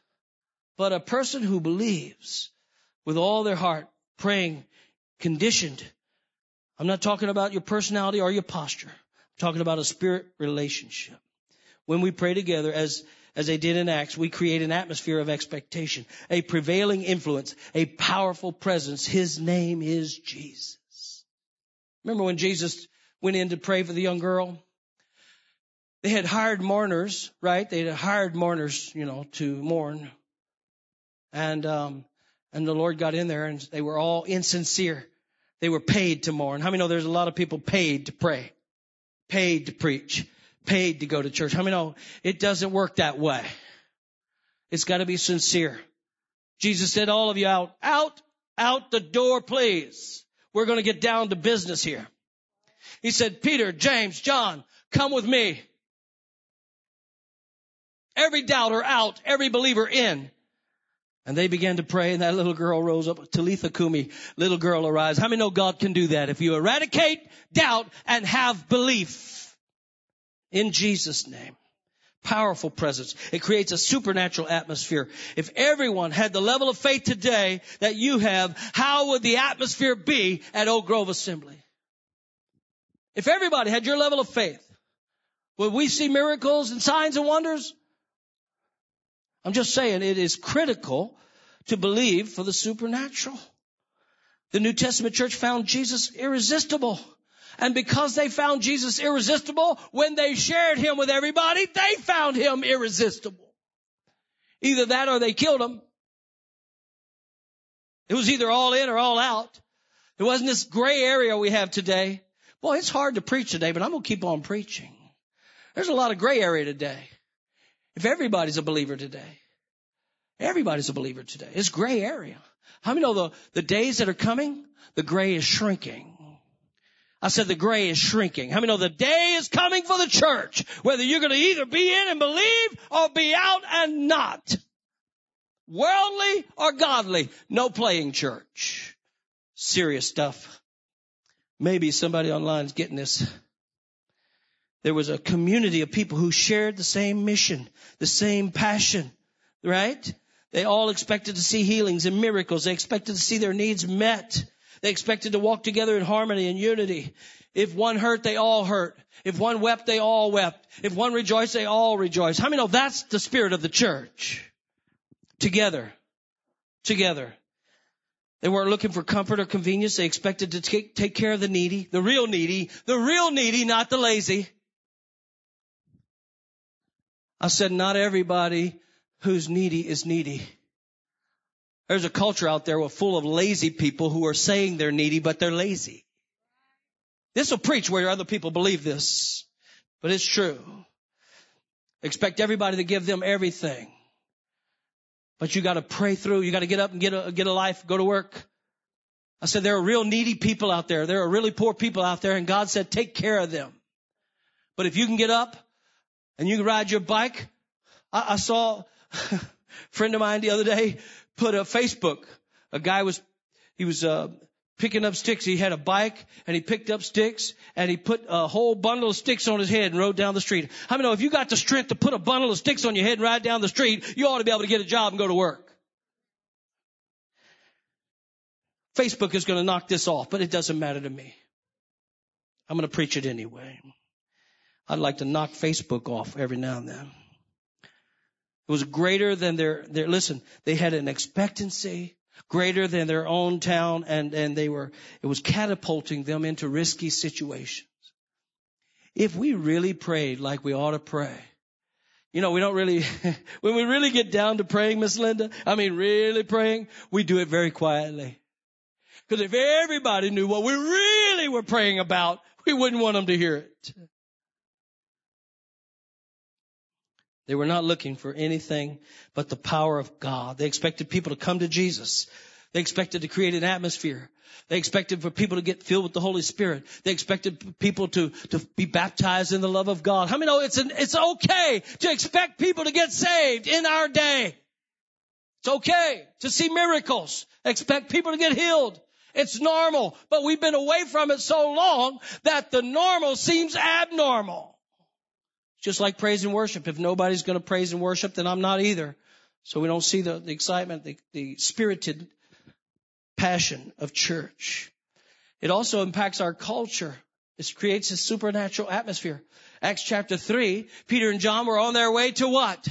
but a person who believes with all their heart, praying, conditioned. I'm not talking about your personality or your posture. I'm talking about a spirit relationship. When we pray together, as, as they did in Acts, we create an atmosphere of expectation, a prevailing influence, a powerful presence. His name is Jesus. Remember when Jesus went in to pray for the young girl? They had hired mourners, right? They had hired mourners, you know, to mourn and um, and the Lord got in there, and they were all insincere. They were paid to mourn. How many know there's a lot of people paid to pray, paid to preach, paid to go to church? How many know it doesn't work that way? It's got to be sincere. Jesus said, "All of you out, out, out the door, please. We're going to get down to business here." He said, "Peter, James, John, come with me." Every doubter out, every believer in. And they began to pray and that little girl rose up. Talitha Kumi, little girl arise. How many know God can do that? If you eradicate doubt and have belief in Jesus' name. Powerful presence. It creates a supernatural atmosphere. If everyone had the level of faith today that you have, how would the atmosphere be at Oak Grove Assembly? If everybody had your level of faith, would we see miracles and signs and wonders? I'm just saying it is critical to believe for the supernatural. The New Testament church found Jesus irresistible And because they found Jesus irresistible, when they shared him with everybody, they found him irresistible. Either that or they killed him. It was either all in or all out. It wasn't this gray area we have today. Boy, it's hard to preach today, but I'm going to keep on preaching. There's a lot of gray area today. If everybody's a believer today, everybody's a believer today. It's gray area. How many know the, the days that are coming, the gray is shrinking. I said the gray is shrinking. How many know the day is coming for the church, whether you're going to either be in and believe or be out and not. Worldly or godly, no playing church. Serious stuff. Maybe somebody online is getting this. There was a community of people who shared the same mission, the same passion, right? They all expected to see healings and miracles. They expected to see their needs met. They expected to walk together in harmony and unity. If one hurt, they all hurt. If one wept, they all wept. If one rejoiced, they all rejoiced. How many know that's the spirit of the church? Together. Together. They weren't looking for comfort or convenience. They expected to take, take care of the needy, the real needy, the real needy, not the lazy. I said, not everybody who's needy is needy. There's a culture out there full of lazy people who are saying they're needy, but they're lazy. This will preach where other people believe this, but it's true. Expect everybody to give them everything. But you gotta pray through. You gotta get up and get a, get a life, go to work. I said, there are real needy people out there. There are really poor people out there and God said, take care of them. But if you can get up and you can ride your bike, I, I saw [LAUGHS] a friend of mine the other day put a Facebook. A guy was, he was, uh, picking up sticks. He had a bike and he picked up sticks and he put a whole bundle of sticks on his head and rode down the street. How many know if you got the strength to put a bundle of sticks on your head and ride down the street, you ought to be able to get a job and go to work. Facebook is going to knock this off, but it doesn't matter to me. I'm going to preach it anyway. I'd like to knock Facebook off every now and then. It was greater than their, their, listen, they had an expectancy greater than their own town and, and they were, it was catapulting them into risky situations. If we really prayed like we ought to pray, you know, we don't really, [LAUGHS] when we really get down to praying, Miss Linda, I mean really praying, we do it very quietly. Because if everybody knew what we really were praying about, we wouldn't want them to hear it. They were not looking for anything but the power of God. They expected people to come to Jesus. They expected to create an atmosphere. They expected for people to get filled with the Holy Spirit. They expected people to, to be baptized in the love of God. How many know it's an, it's okay to expect people to get saved in our day? It's okay to see miracles. Expect people to get healed. It's normal, but we've been away from it so long that the normal seems abnormal. Just like praise and worship. If nobody's going to praise and worship, then I'm not either. So we don't see the, the excitement, the, the spirited passion of church. It also impacts our culture. It creates a supernatural atmosphere. Acts chapter 3, Peter and John were on their way to what?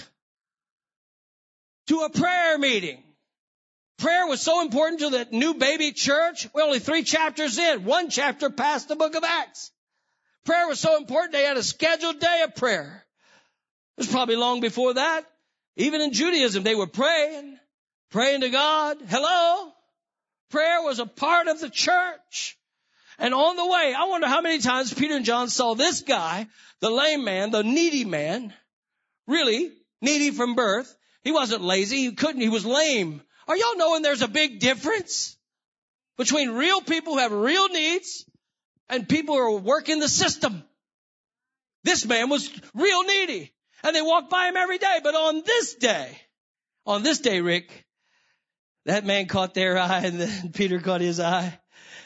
To a prayer meeting. Prayer was so important to the new baby church. We're only three chapters in, one chapter past the book of Acts. Prayer was so important, they had a scheduled day of prayer. It was probably long before that. Even in Judaism, they were praying, praying to God. Hello? Prayer was a part of the church. And on the way, I wonder how many times Peter and John saw this guy, the lame man, the needy man, really needy from birth. He wasn't lazy. He couldn't. He was lame. Are y'all knowing there's a big difference between real people who have real needs and people are working the system. This man was real needy and they walked by him every day. But on this day, on this day, Rick, that man caught their [LAUGHS] eye and then Peter caught his eye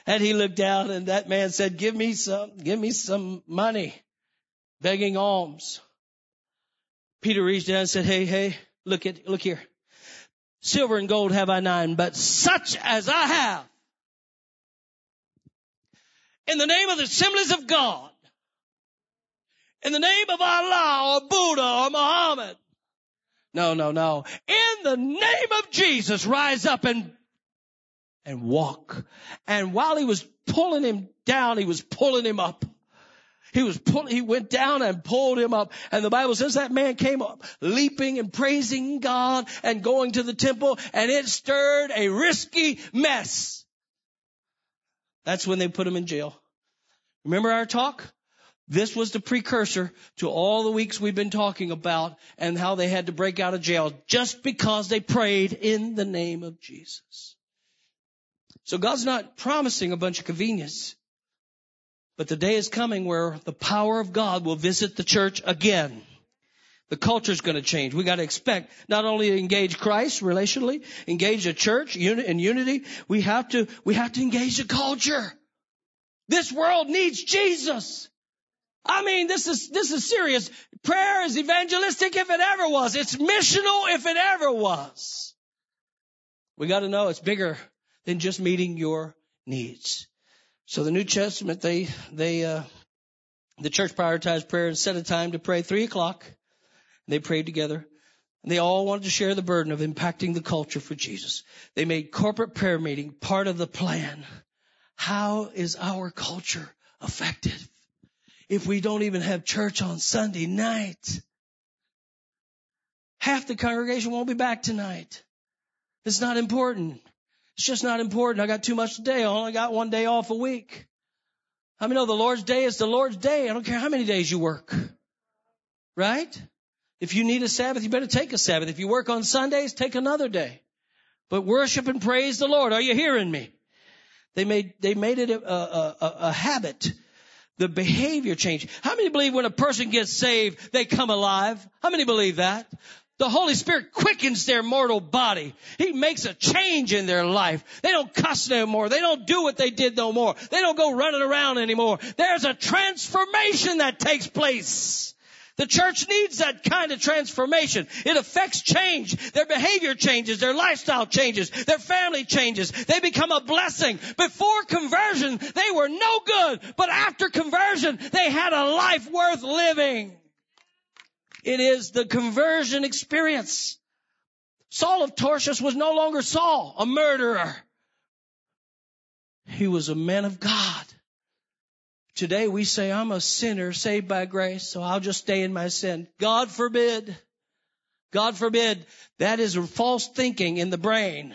and he looked down and that man said, give me some, give me some money, begging alms. Peter reached down and said, hey, hey, look at, look here. Silver and gold have I none, but such as I have, in the name of the assemblies of God, in the name of Allah or Buddha or Muhammad. No, no, no. In the name of Jesus, rise up and and walk. And while he was pulling him down, he was pulling him up. He was pulling, he went down and pulled him up. And the Bible says that man came up leaping and praising God and going to the temple and it stirred a risky mess. That's when they put him in jail. Remember our talk? This was the precursor to all the weeks we've been talking about and how they had to break out of jail just because they prayed in the name of Jesus. So God's not promising a bunch of convenience. But the day is coming where the power of God will visit the church again. The culture's going to change. We got to expect not only to engage Christ relationally, engage the church in unity, we have to, we have to engage the culture. This world needs Jesus. I mean, this is, this is serious. Prayer is evangelistic if it ever was. It's missional if it ever was. We got to know it's bigger than just meeting your needs. So the New Testament, they, they, uh, the church prioritized prayer and set a time to pray three o'clock. They prayed together. They all wanted to share the burden of impacting the culture for Jesus. They made corporate prayer meeting part of the plan. How is our culture affected if we don't even have church on Sunday night? Half the congregation won't be back tonight. It's not important. It's just not important. I got too much today. I only got one day off a week. I mean, know the Lord's day is the Lord's day. I don't care how many days you work. Right? If you need a Sabbath, you better take a Sabbath. If you work on Sundays, take another day. But worship and praise the Lord. Are you hearing me? They made, they made it a, a, a, a habit. The behavior change. How many believe when a person gets saved, they come alive? How many believe that? The Holy Spirit quickens their mortal body. He makes a change in their life. They don't cuss no more. They don't do what they did no more. They don't go running around anymore. There's a transformation that takes place. The church needs that kind of transformation. It affects change. Their behavior changes. Their lifestyle changes. Their family changes. They become a blessing. Before conversion, they were no good. But after conversion, they had a life worth living. It is the conversion experience. Saul of Tarsus was no longer Saul, a murderer. He was a man of God. Today we say, I'm a sinner saved by grace, so I'll just stay in my sin. God forbid. God forbid. That is false thinking in the brain.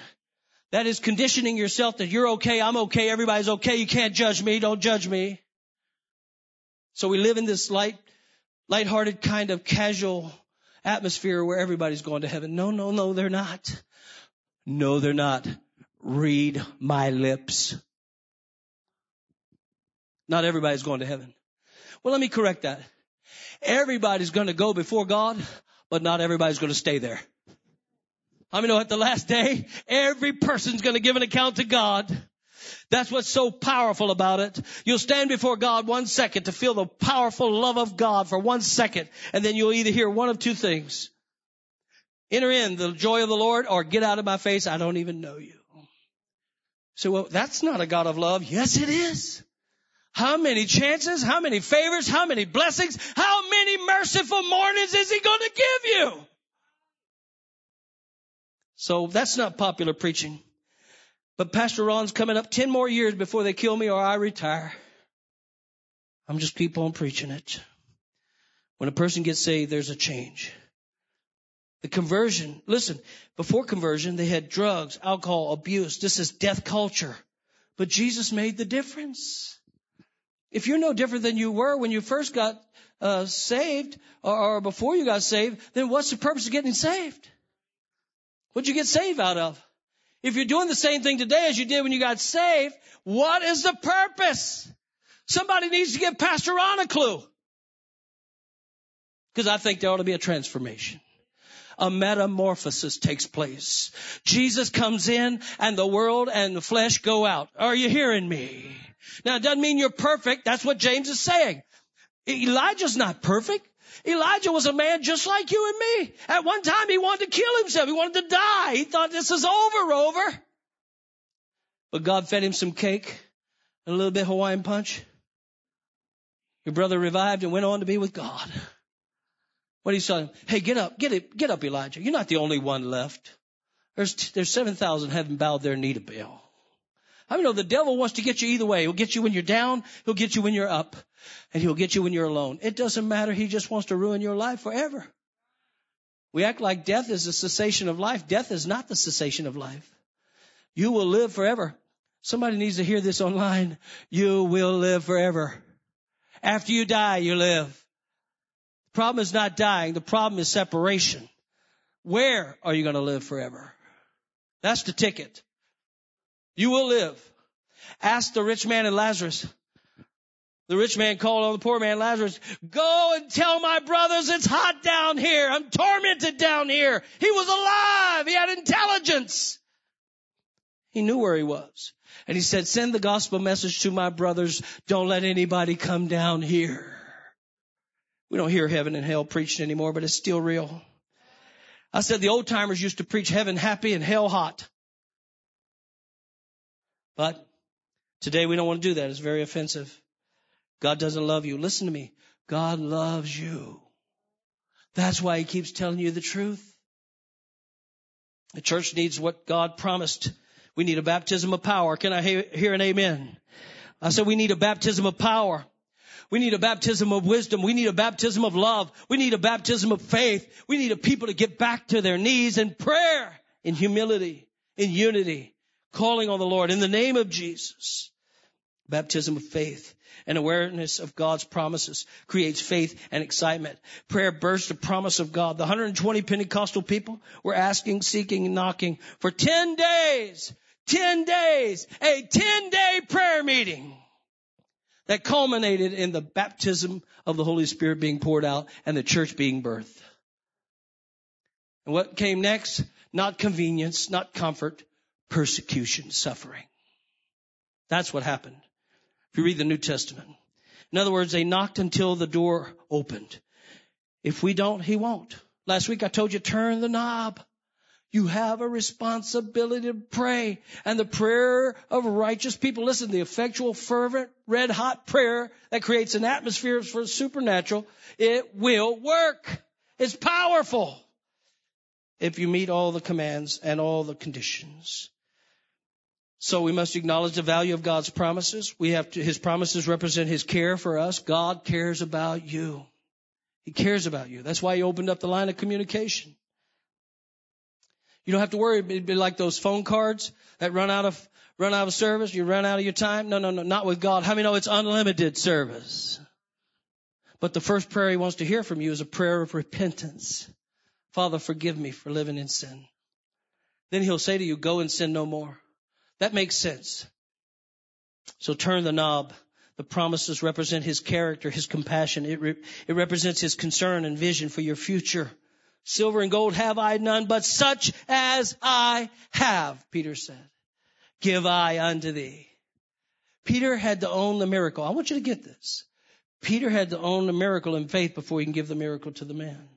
That is conditioning yourself that you're okay, I'm okay, everybody's okay, you can't judge me, don't judge me. So we live in this light lighthearted kind of casual atmosphere where everybody's going to heaven. No, no, no, they're not. No, they're not. Read my lips. Not everybody's going to heaven. Well, let me correct that. Everybody's going to go before God, but not everybody's going to stay there. I mean, at the last day, every person's going to give an account to God. That's what's so powerful about it. You'll stand before God one second to feel the powerful love of God for one second, and then you'll either hear one of two things. Enter in the joy of the Lord or get out of my face. I don't even know you. So, well, that's not a God of love. Yes, it is. How many chances? How many favors? How many blessings? How many merciful mornings is he going to give you? So that's not popular preaching. But Pastor Ron's coming up 10 more years before they kill me or I retire. I'm just keep on preaching it. When a person gets saved, there's a change. The conversion, listen, before conversion, they had drugs, alcohol, abuse. This is death culture. But Jesus made the difference. If you're no different than you were when you first got uh, saved or, or before you got saved, then what's the purpose of getting saved? What'd you get saved out of? If you're doing the same thing today as you did when you got saved, what is the purpose? Somebody needs to give Pastor Ron a clue. Because I think there ought to be a transformation. A metamorphosis takes place. Jesus comes in and the world and the flesh go out. Are you hearing me? Now it doesn't mean you're perfect. That's what James is saying. Elijah's not perfect. Elijah was a man just like you and me. At one time, he wanted to kill himself. He wanted to die. He thought this is over, over. But God fed him some cake and a little bit Hawaiian punch. Your brother revived and went on to be with God. What he said, hey, get up, get it, get up, Elijah. You're not the only one left. There's, there's 7,000 haven't bowed their knee to Baal. I mean, know the devil wants to get you either way. He'll get you when you're down. He'll get you when you're up. And he'll get you when you're alone. It doesn't matter. He just wants to ruin your life forever. We act like death is the cessation of life. Death is not the cessation of life. You will live forever. Somebody needs to hear this online. You will live forever. After you die, you live. The problem is not dying. The problem is separation. Where are you going to live forever? That's the ticket. You will live. Ask the rich man and Lazarus. The rich man called on the poor man Lazarus, go and tell my brothers it's hot down here. I'm tormented down here. He was alive. He had intelligence. He knew where he was. And he said, send the gospel message to my brothers. Don't let anybody come down here. We don't hear heaven and hell preached anymore, but it's still real. I said the old timers used to preach heaven happy and hell hot. But today we don't want to do that. It's very offensive. God doesn't love you. Listen to me. God loves you. That's why he keeps telling you the truth. The church needs what God promised. We need a baptism of power. Can I hear an amen? I said we need a baptism of power. We need a baptism of wisdom. We need a baptism of love. We need a baptism of faith. We need a people to get back to their knees in prayer, in humility, in unity, calling on the Lord in the name of Jesus. Baptism of faith and awareness of God's promises creates faith and excitement. Prayer bursts the promise of God. The 120 Pentecostal people were asking, seeking, and knocking for 10 days. 10 days. A 10 day prayer meeting that culminated in the baptism of the Holy Spirit being poured out and the church being birthed. And what came next? Not convenience, not comfort, persecution, suffering. That's what happened. If you read the New Testament. In other words, they knocked until the door opened. If we don't, he won't. Last week I told you turn the knob. You have a responsibility to pray. And the prayer of righteous people, listen, the effectual, fervent, red hot prayer that creates an atmosphere for supernatural, it will work. It's powerful. If you meet all the commands and all the conditions. So we must acknowledge the value of God's promises. We have to, His promises represent His care for us. God cares about you. He cares about you. That's why He opened up the line of communication. You don't have to worry. It'd be like those phone cards that run out of run out of service. You run out of your time. No, no, no, not with God. How many know it's unlimited service? But the first prayer He wants to hear from you is a prayer of repentance. Father, forgive me for living in sin. Then He'll say to you, "Go and sin no more." That makes sense. So turn the knob. The promises represent His character, His compassion. It, re- it represents His concern and vision for your future. Silver and gold have I none, but such as I have, Peter said. Give I unto thee. Peter had to own the miracle. I want you to get this. Peter had to own the miracle in faith before he can give the miracle to the man.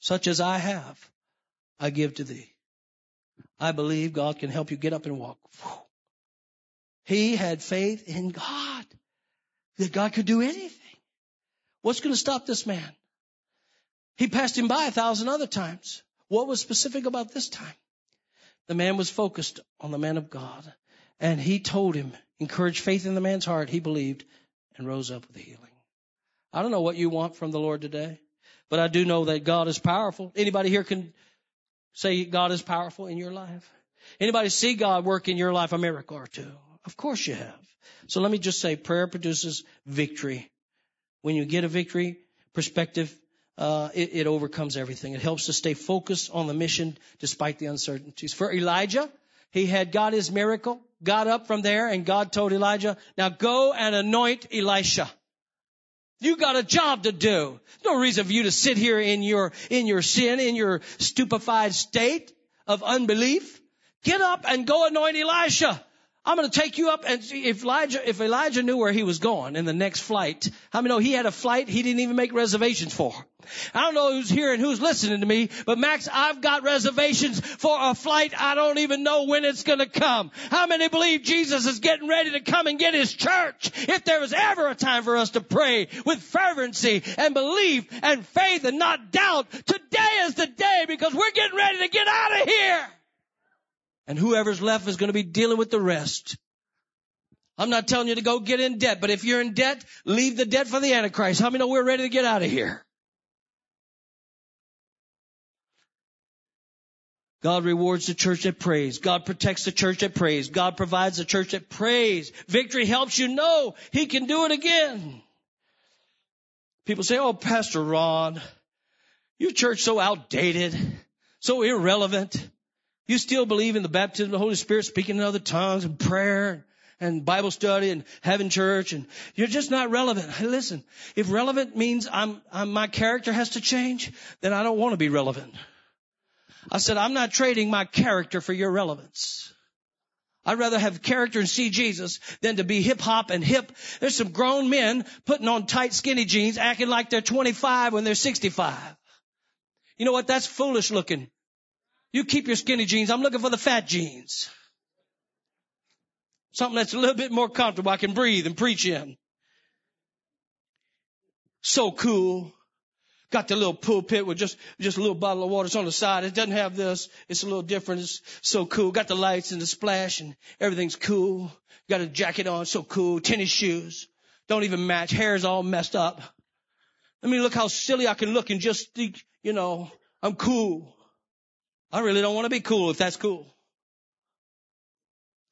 Such as I have, I give to thee. I believe God can help you get up and walk. He had faith in God that God could do anything. What's going to stop this man? He passed him by a thousand other times. What was specific about this time? The man was focused on the man of God and he told him, encouraged faith in the man's heart. He believed and rose up with healing. I don't know what you want from the Lord today, but I do know that God is powerful. Anybody here can say God is powerful in your life? Anybody see God work in your life a miracle or two? Of course you have. So let me just say prayer produces victory when you get a victory perspective, uh, it, it overcomes everything. It helps to stay focused on the mission despite the uncertainties. For Elijah, he had got his miracle, got up from there, and God told Elijah, now go and anoint Elisha. You got a job to do. No reason for you to sit here in your, in your sin, in your stupefied state of unbelief. Get up and go anoint Elisha. I'm going to take you up and if Elijah, if Elijah knew where he was going in the next flight, how many know he had a flight he didn't even make reservations for? I don't know who's here and who's listening to me, but Max, I've got reservations for a flight I don't even know when it's going to come. How many believe Jesus is getting ready to come and get his church? If there was ever a time for us to pray with fervency and belief and faith and not doubt, today is the day because we're getting ready to get out of here. And whoever's left is going to be dealing with the rest. I'm not telling you to go get in debt, but if you're in debt, leave the debt for the Antichrist. How many know we're ready to get out of here? God rewards the church that prays. God protects the church that prays. God provides the church that prays. Victory helps you know He can do it again. People say, oh, Pastor Ron, your church so outdated, so irrelevant. You still believe in the baptism of the Holy Spirit, speaking in other tongues and prayer and Bible study and having church and you're just not relevant. Hey, listen, if relevant means I'm, I'm, my character has to change, then I don't want to be relevant. I said, I'm not trading my character for your relevance. I'd rather have character and see Jesus than to be hip hop and hip. There's some grown men putting on tight skinny jeans acting like they're 25 when they're 65. You know what? That's foolish looking. You keep your skinny jeans. I'm looking for the fat jeans. Something that's a little bit more comfortable. I can breathe and preach in. So cool. Got the little pulpit with just, just a little bottle of water. It's on the side. It doesn't have this. It's a little different. It's so cool. Got the lights and the splash and everything's cool. Got a jacket on. So cool. Tennis shoes. Don't even match. Hair's all messed up. Let me look how silly I can look and just think, you know, I'm cool. I really don't want to be cool if that's cool.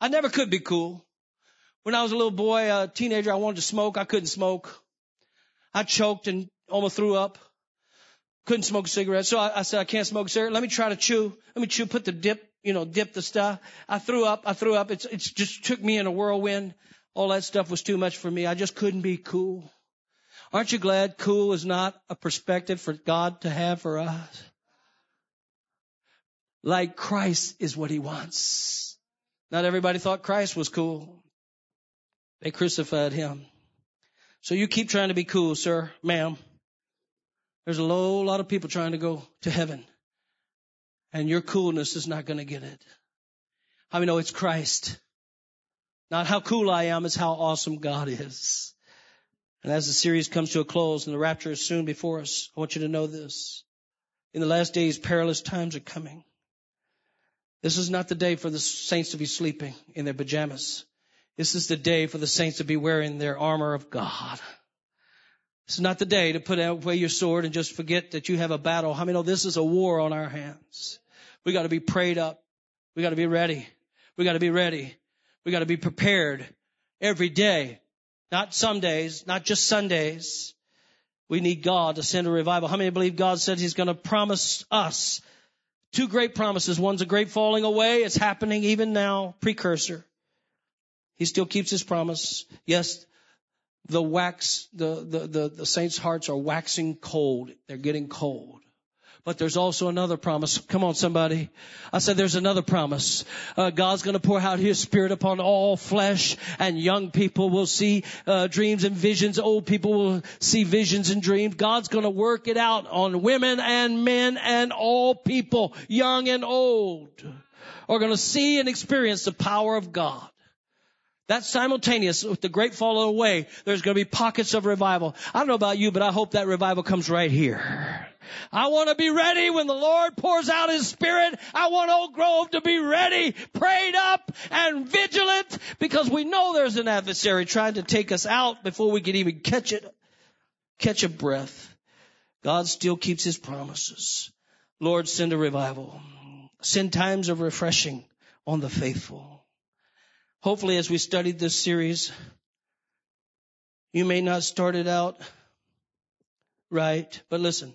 I never could be cool. When I was a little boy, a teenager, I wanted to smoke. I couldn't smoke. I choked and almost threw up. Couldn't smoke a cigarette. So I, I said, I can't smoke a cigarette. Let me try to chew. Let me chew, put the dip, you know, dip the stuff. I threw up. I threw up. It's, it's just took me in a whirlwind. All that stuff was too much for me. I just couldn't be cool. Aren't you glad cool is not a perspective for God to have for us? Like Christ is what he wants. Not everybody thought Christ was cool. They crucified him. So you keep trying to be cool, sir, ma'am. There's a whole lot of people trying to go to heaven. And your coolness is not going to get it. How many know it's Christ? Not how cool I am, it's how awesome God is. And as the series comes to a close and the rapture is soon before us, I want you to know this. In the last days, perilous times are coming. This is not the day for the saints to be sleeping in their pajamas. This is the day for the saints to be wearing their armor of God. This is not the day to put away your sword and just forget that you have a battle. How many know this is a war on our hands? We got to be prayed up. We got to be ready. We got to be ready. We got to be prepared every day. Not some days, not just Sundays. We need God to send a revival. How many believe God said He's going to promise us two great promises? One's a great falling away. It's happening even now. Precursor. He still keeps His promise. Yes, the wax, the, the, the, the saints' hearts are waxing cold. They're getting cold. But there's also another promise. Come on, somebody. I said there's another promise. Uh, God's going to pour out His Spirit upon all flesh, and young people will see uh, dreams and visions. Old people will see visions and dreams. God's going to work it out on women and men and all people, young and old, are going to see and experience the power of God. That's simultaneous with the great fall away. There's going to be pockets of revival. I don't know about you, but I hope that revival comes right here. I want to be ready when the Lord pours out His Spirit. I want Oak Grove to be ready, prayed up, and vigilant because we know there's an adversary trying to take us out before we can even catch it, catch a breath. God still keeps His promises. Lord, send a revival. Send times of refreshing on the faithful. Hopefully, as we studied this series, you may not start it out right, but listen.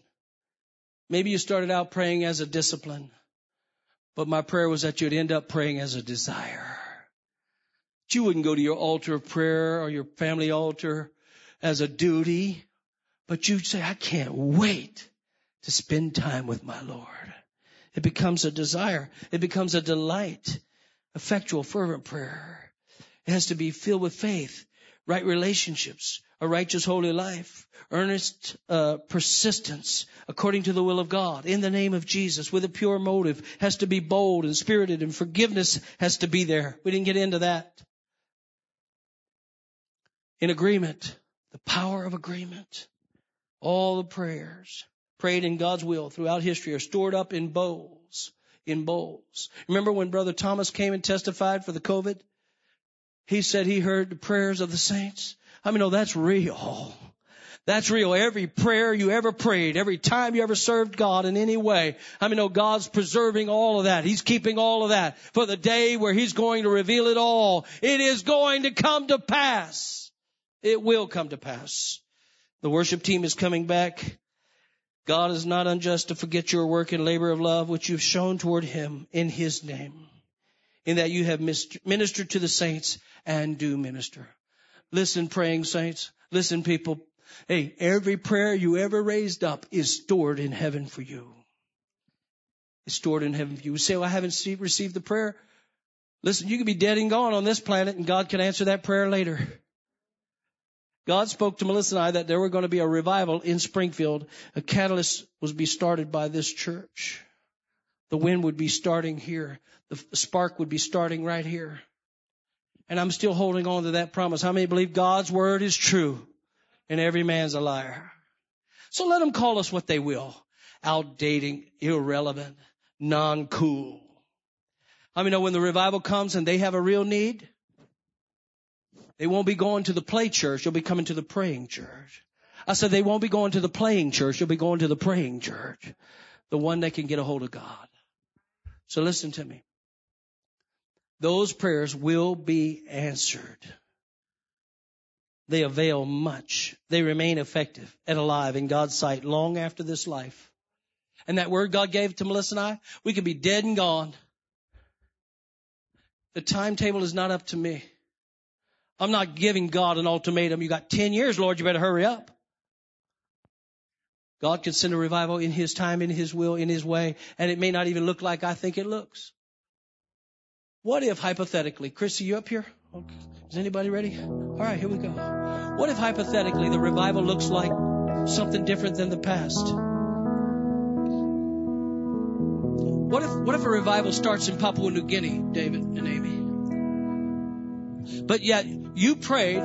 Maybe you started out praying as a discipline, but my prayer was that you'd end up praying as a desire. That you wouldn't go to your altar of prayer or your family altar as a duty, but you'd say, I can't wait to spend time with my Lord. It becomes a desire. It becomes a delight effectual, fervent prayer. It has to be filled with faith, right relationships, a righteous, holy life, earnest uh, persistence according to the will of God in the name of Jesus with a pure motive. Has to be bold and spirited, and forgiveness has to be there. We didn't get into that. In agreement, the power of agreement. All the prayers prayed in God's will throughout history are stored up in bowls in bowls. Remember when Brother Thomas came and testified for the COVID? He said he heard the prayers of the saints. I mean, no, that's real. That's real. Every prayer you ever prayed, every time you ever served God in any way. I mean, no, God's preserving all of that. He's keeping all of that for the day where He's going to reveal it all. It is going to come to pass. It will come to pass. The worship team is coming back. God is not unjust to forget your work and labor of love which you've shown toward Him in His name, in that you have ministered to the saints and do minister. Listen, praying saints. Listen, people. Hey, every prayer you ever raised up is stored in heaven for you. It's stored in heaven for you. You say, well, I haven't received the prayer. Listen, you can be dead and gone on this planet and God can answer that prayer later. God spoke to Melissa and I that there were going to be a revival in Springfield. A catalyst was to be started by this church. The wind would be starting here. The spark would be starting right here. And I'm still holding on to that promise. How many believe God's word is true and every man's a liar? So let them call us what they will. Outdating, irrelevant, non-cool. I mean, know when the revival comes and they have a real need, they won't be going to the play church. You'll be coming to the praying church. I said they won't be going to the playing church. You'll be going to the praying church. The one that can get a hold of God. So listen to me. Those prayers will be answered. They avail much. They remain effective and alive in God's sight long after this life. And that word God gave to Melissa and I, we could be dead and gone. The timetable is not up to me. I'm not giving God an ultimatum. You got 10 years, Lord, you better hurry up. God can send a revival in His time, in His will, in His way, and it may not even look like I think it looks. What if hypothetically, Chrissy, you up here? Is anybody ready? All right, here we go. What if hypothetically the revival looks like something different than the past? What if, what if a revival starts in Papua New Guinea, David and Amy? But yet you prayed,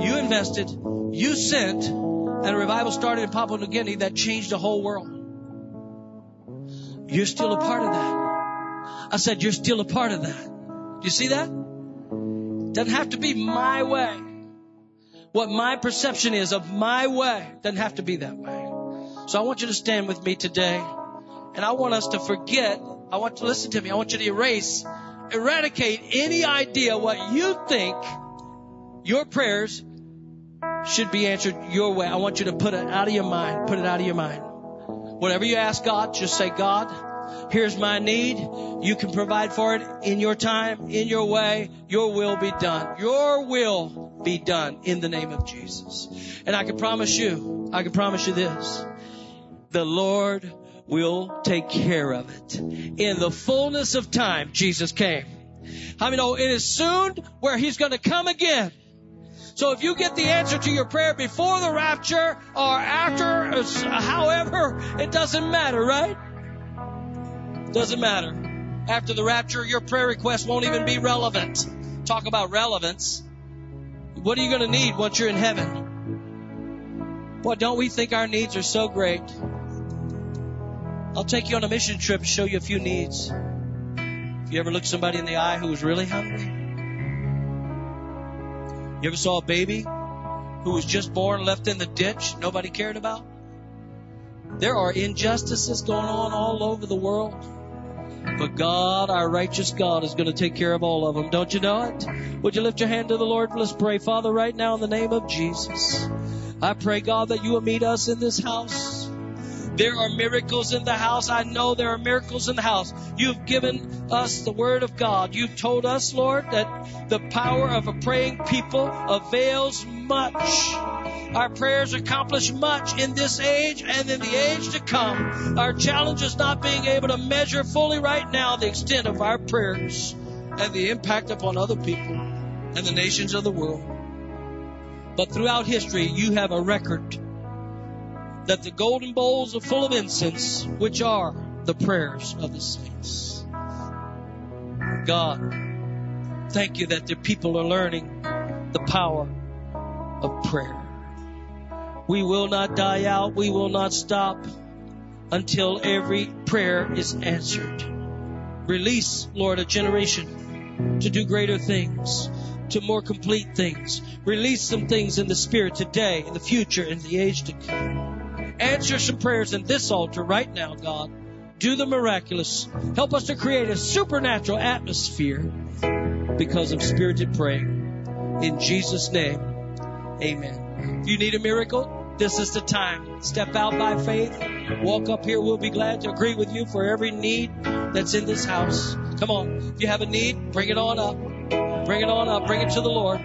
you invested, you sent, and a revival started in Papua New Guinea that changed the whole world. You're still a part of that. I said, you're still a part of that. Do you see that? Doesn't have to be my way. What my perception is of my way doesn't have to be that way. So I want you to stand with me today. And I want us to forget. I want to listen to me. I want you to erase eradicate any idea what you think your prayers should be answered your way. I want you to put it out of your mind. Put it out of your mind. Whatever you ask God, just say, God, here's my need. You can provide for it in your time, in your way. Your will be done. Your will be done in the name of Jesus. And I can promise you, I can promise you this. The Lord will take care of it. In the fullness of time, Jesus came. How I mean, oh, it is soon where he's going to come again. So if you get the answer to your prayer before the rapture or after, however, it doesn't matter, right? Doesn't matter. After the rapture, your prayer request won't even be relevant. Talk about relevance. What are you going to need once you're in heaven? Boy, don't we think our needs are so great? I'll take you on a mission trip and show you a few needs. If you ever look somebody in the eye who was really hungry, you ever saw a baby who was just born left in the ditch nobody cared about? There are injustices going on all over the world. But God, our righteous God, is going to take care of all of them. Don't you know it? Would you lift your hand to the Lord? Let's pray. Father, right now in the name of Jesus, I pray, God, that you will meet us in this house. There are miracles in the house. I know there are miracles in the house. You've given us the word of God. You've told us, Lord, that the power of a praying people avails much. Our prayers accomplish much in this age and in the age to come. Our challenge is not being able to measure fully right now the extent of our prayers and the impact upon other people and the nations of the world. But throughout history, you have a record that the golden bowls are full of incense, which are the prayers of the saints. God, thank you that the people are learning the power of prayer. We will not die out. We will not stop until every prayer is answered. Release, Lord, a generation to do greater things, to more complete things. Release some things in the spirit today, in the future, in the age to come. Answer some prayers in this altar right now, God. Do the miraculous. Help us to create a supernatural atmosphere because of spirited praying. In Jesus' name, amen. If you need a miracle, this is the time. Step out by faith. Walk up here. We'll be glad to agree with you for every need that's in this house. Come on. If you have a need, bring it on up. Bring it on up. Bring it to the Lord.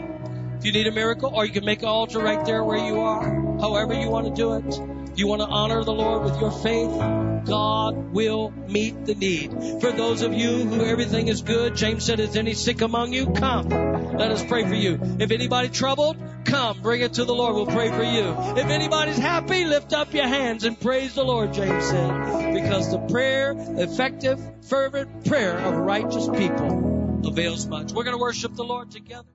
If you need a miracle, or you can make an altar right there where you are. However you want to do it. You want to honor the Lord with your faith, God will meet the need. For those of you who everything is good, James said, is any sick among you? Come. Let us pray for you. If anybody troubled, come. Bring it to the Lord. We'll pray for you. If anybody's happy, lift up your hands and praise the Lord, James said. Because the prayer, effective, fervent prayer of righteous people avails much. We're going to worship the Lord together.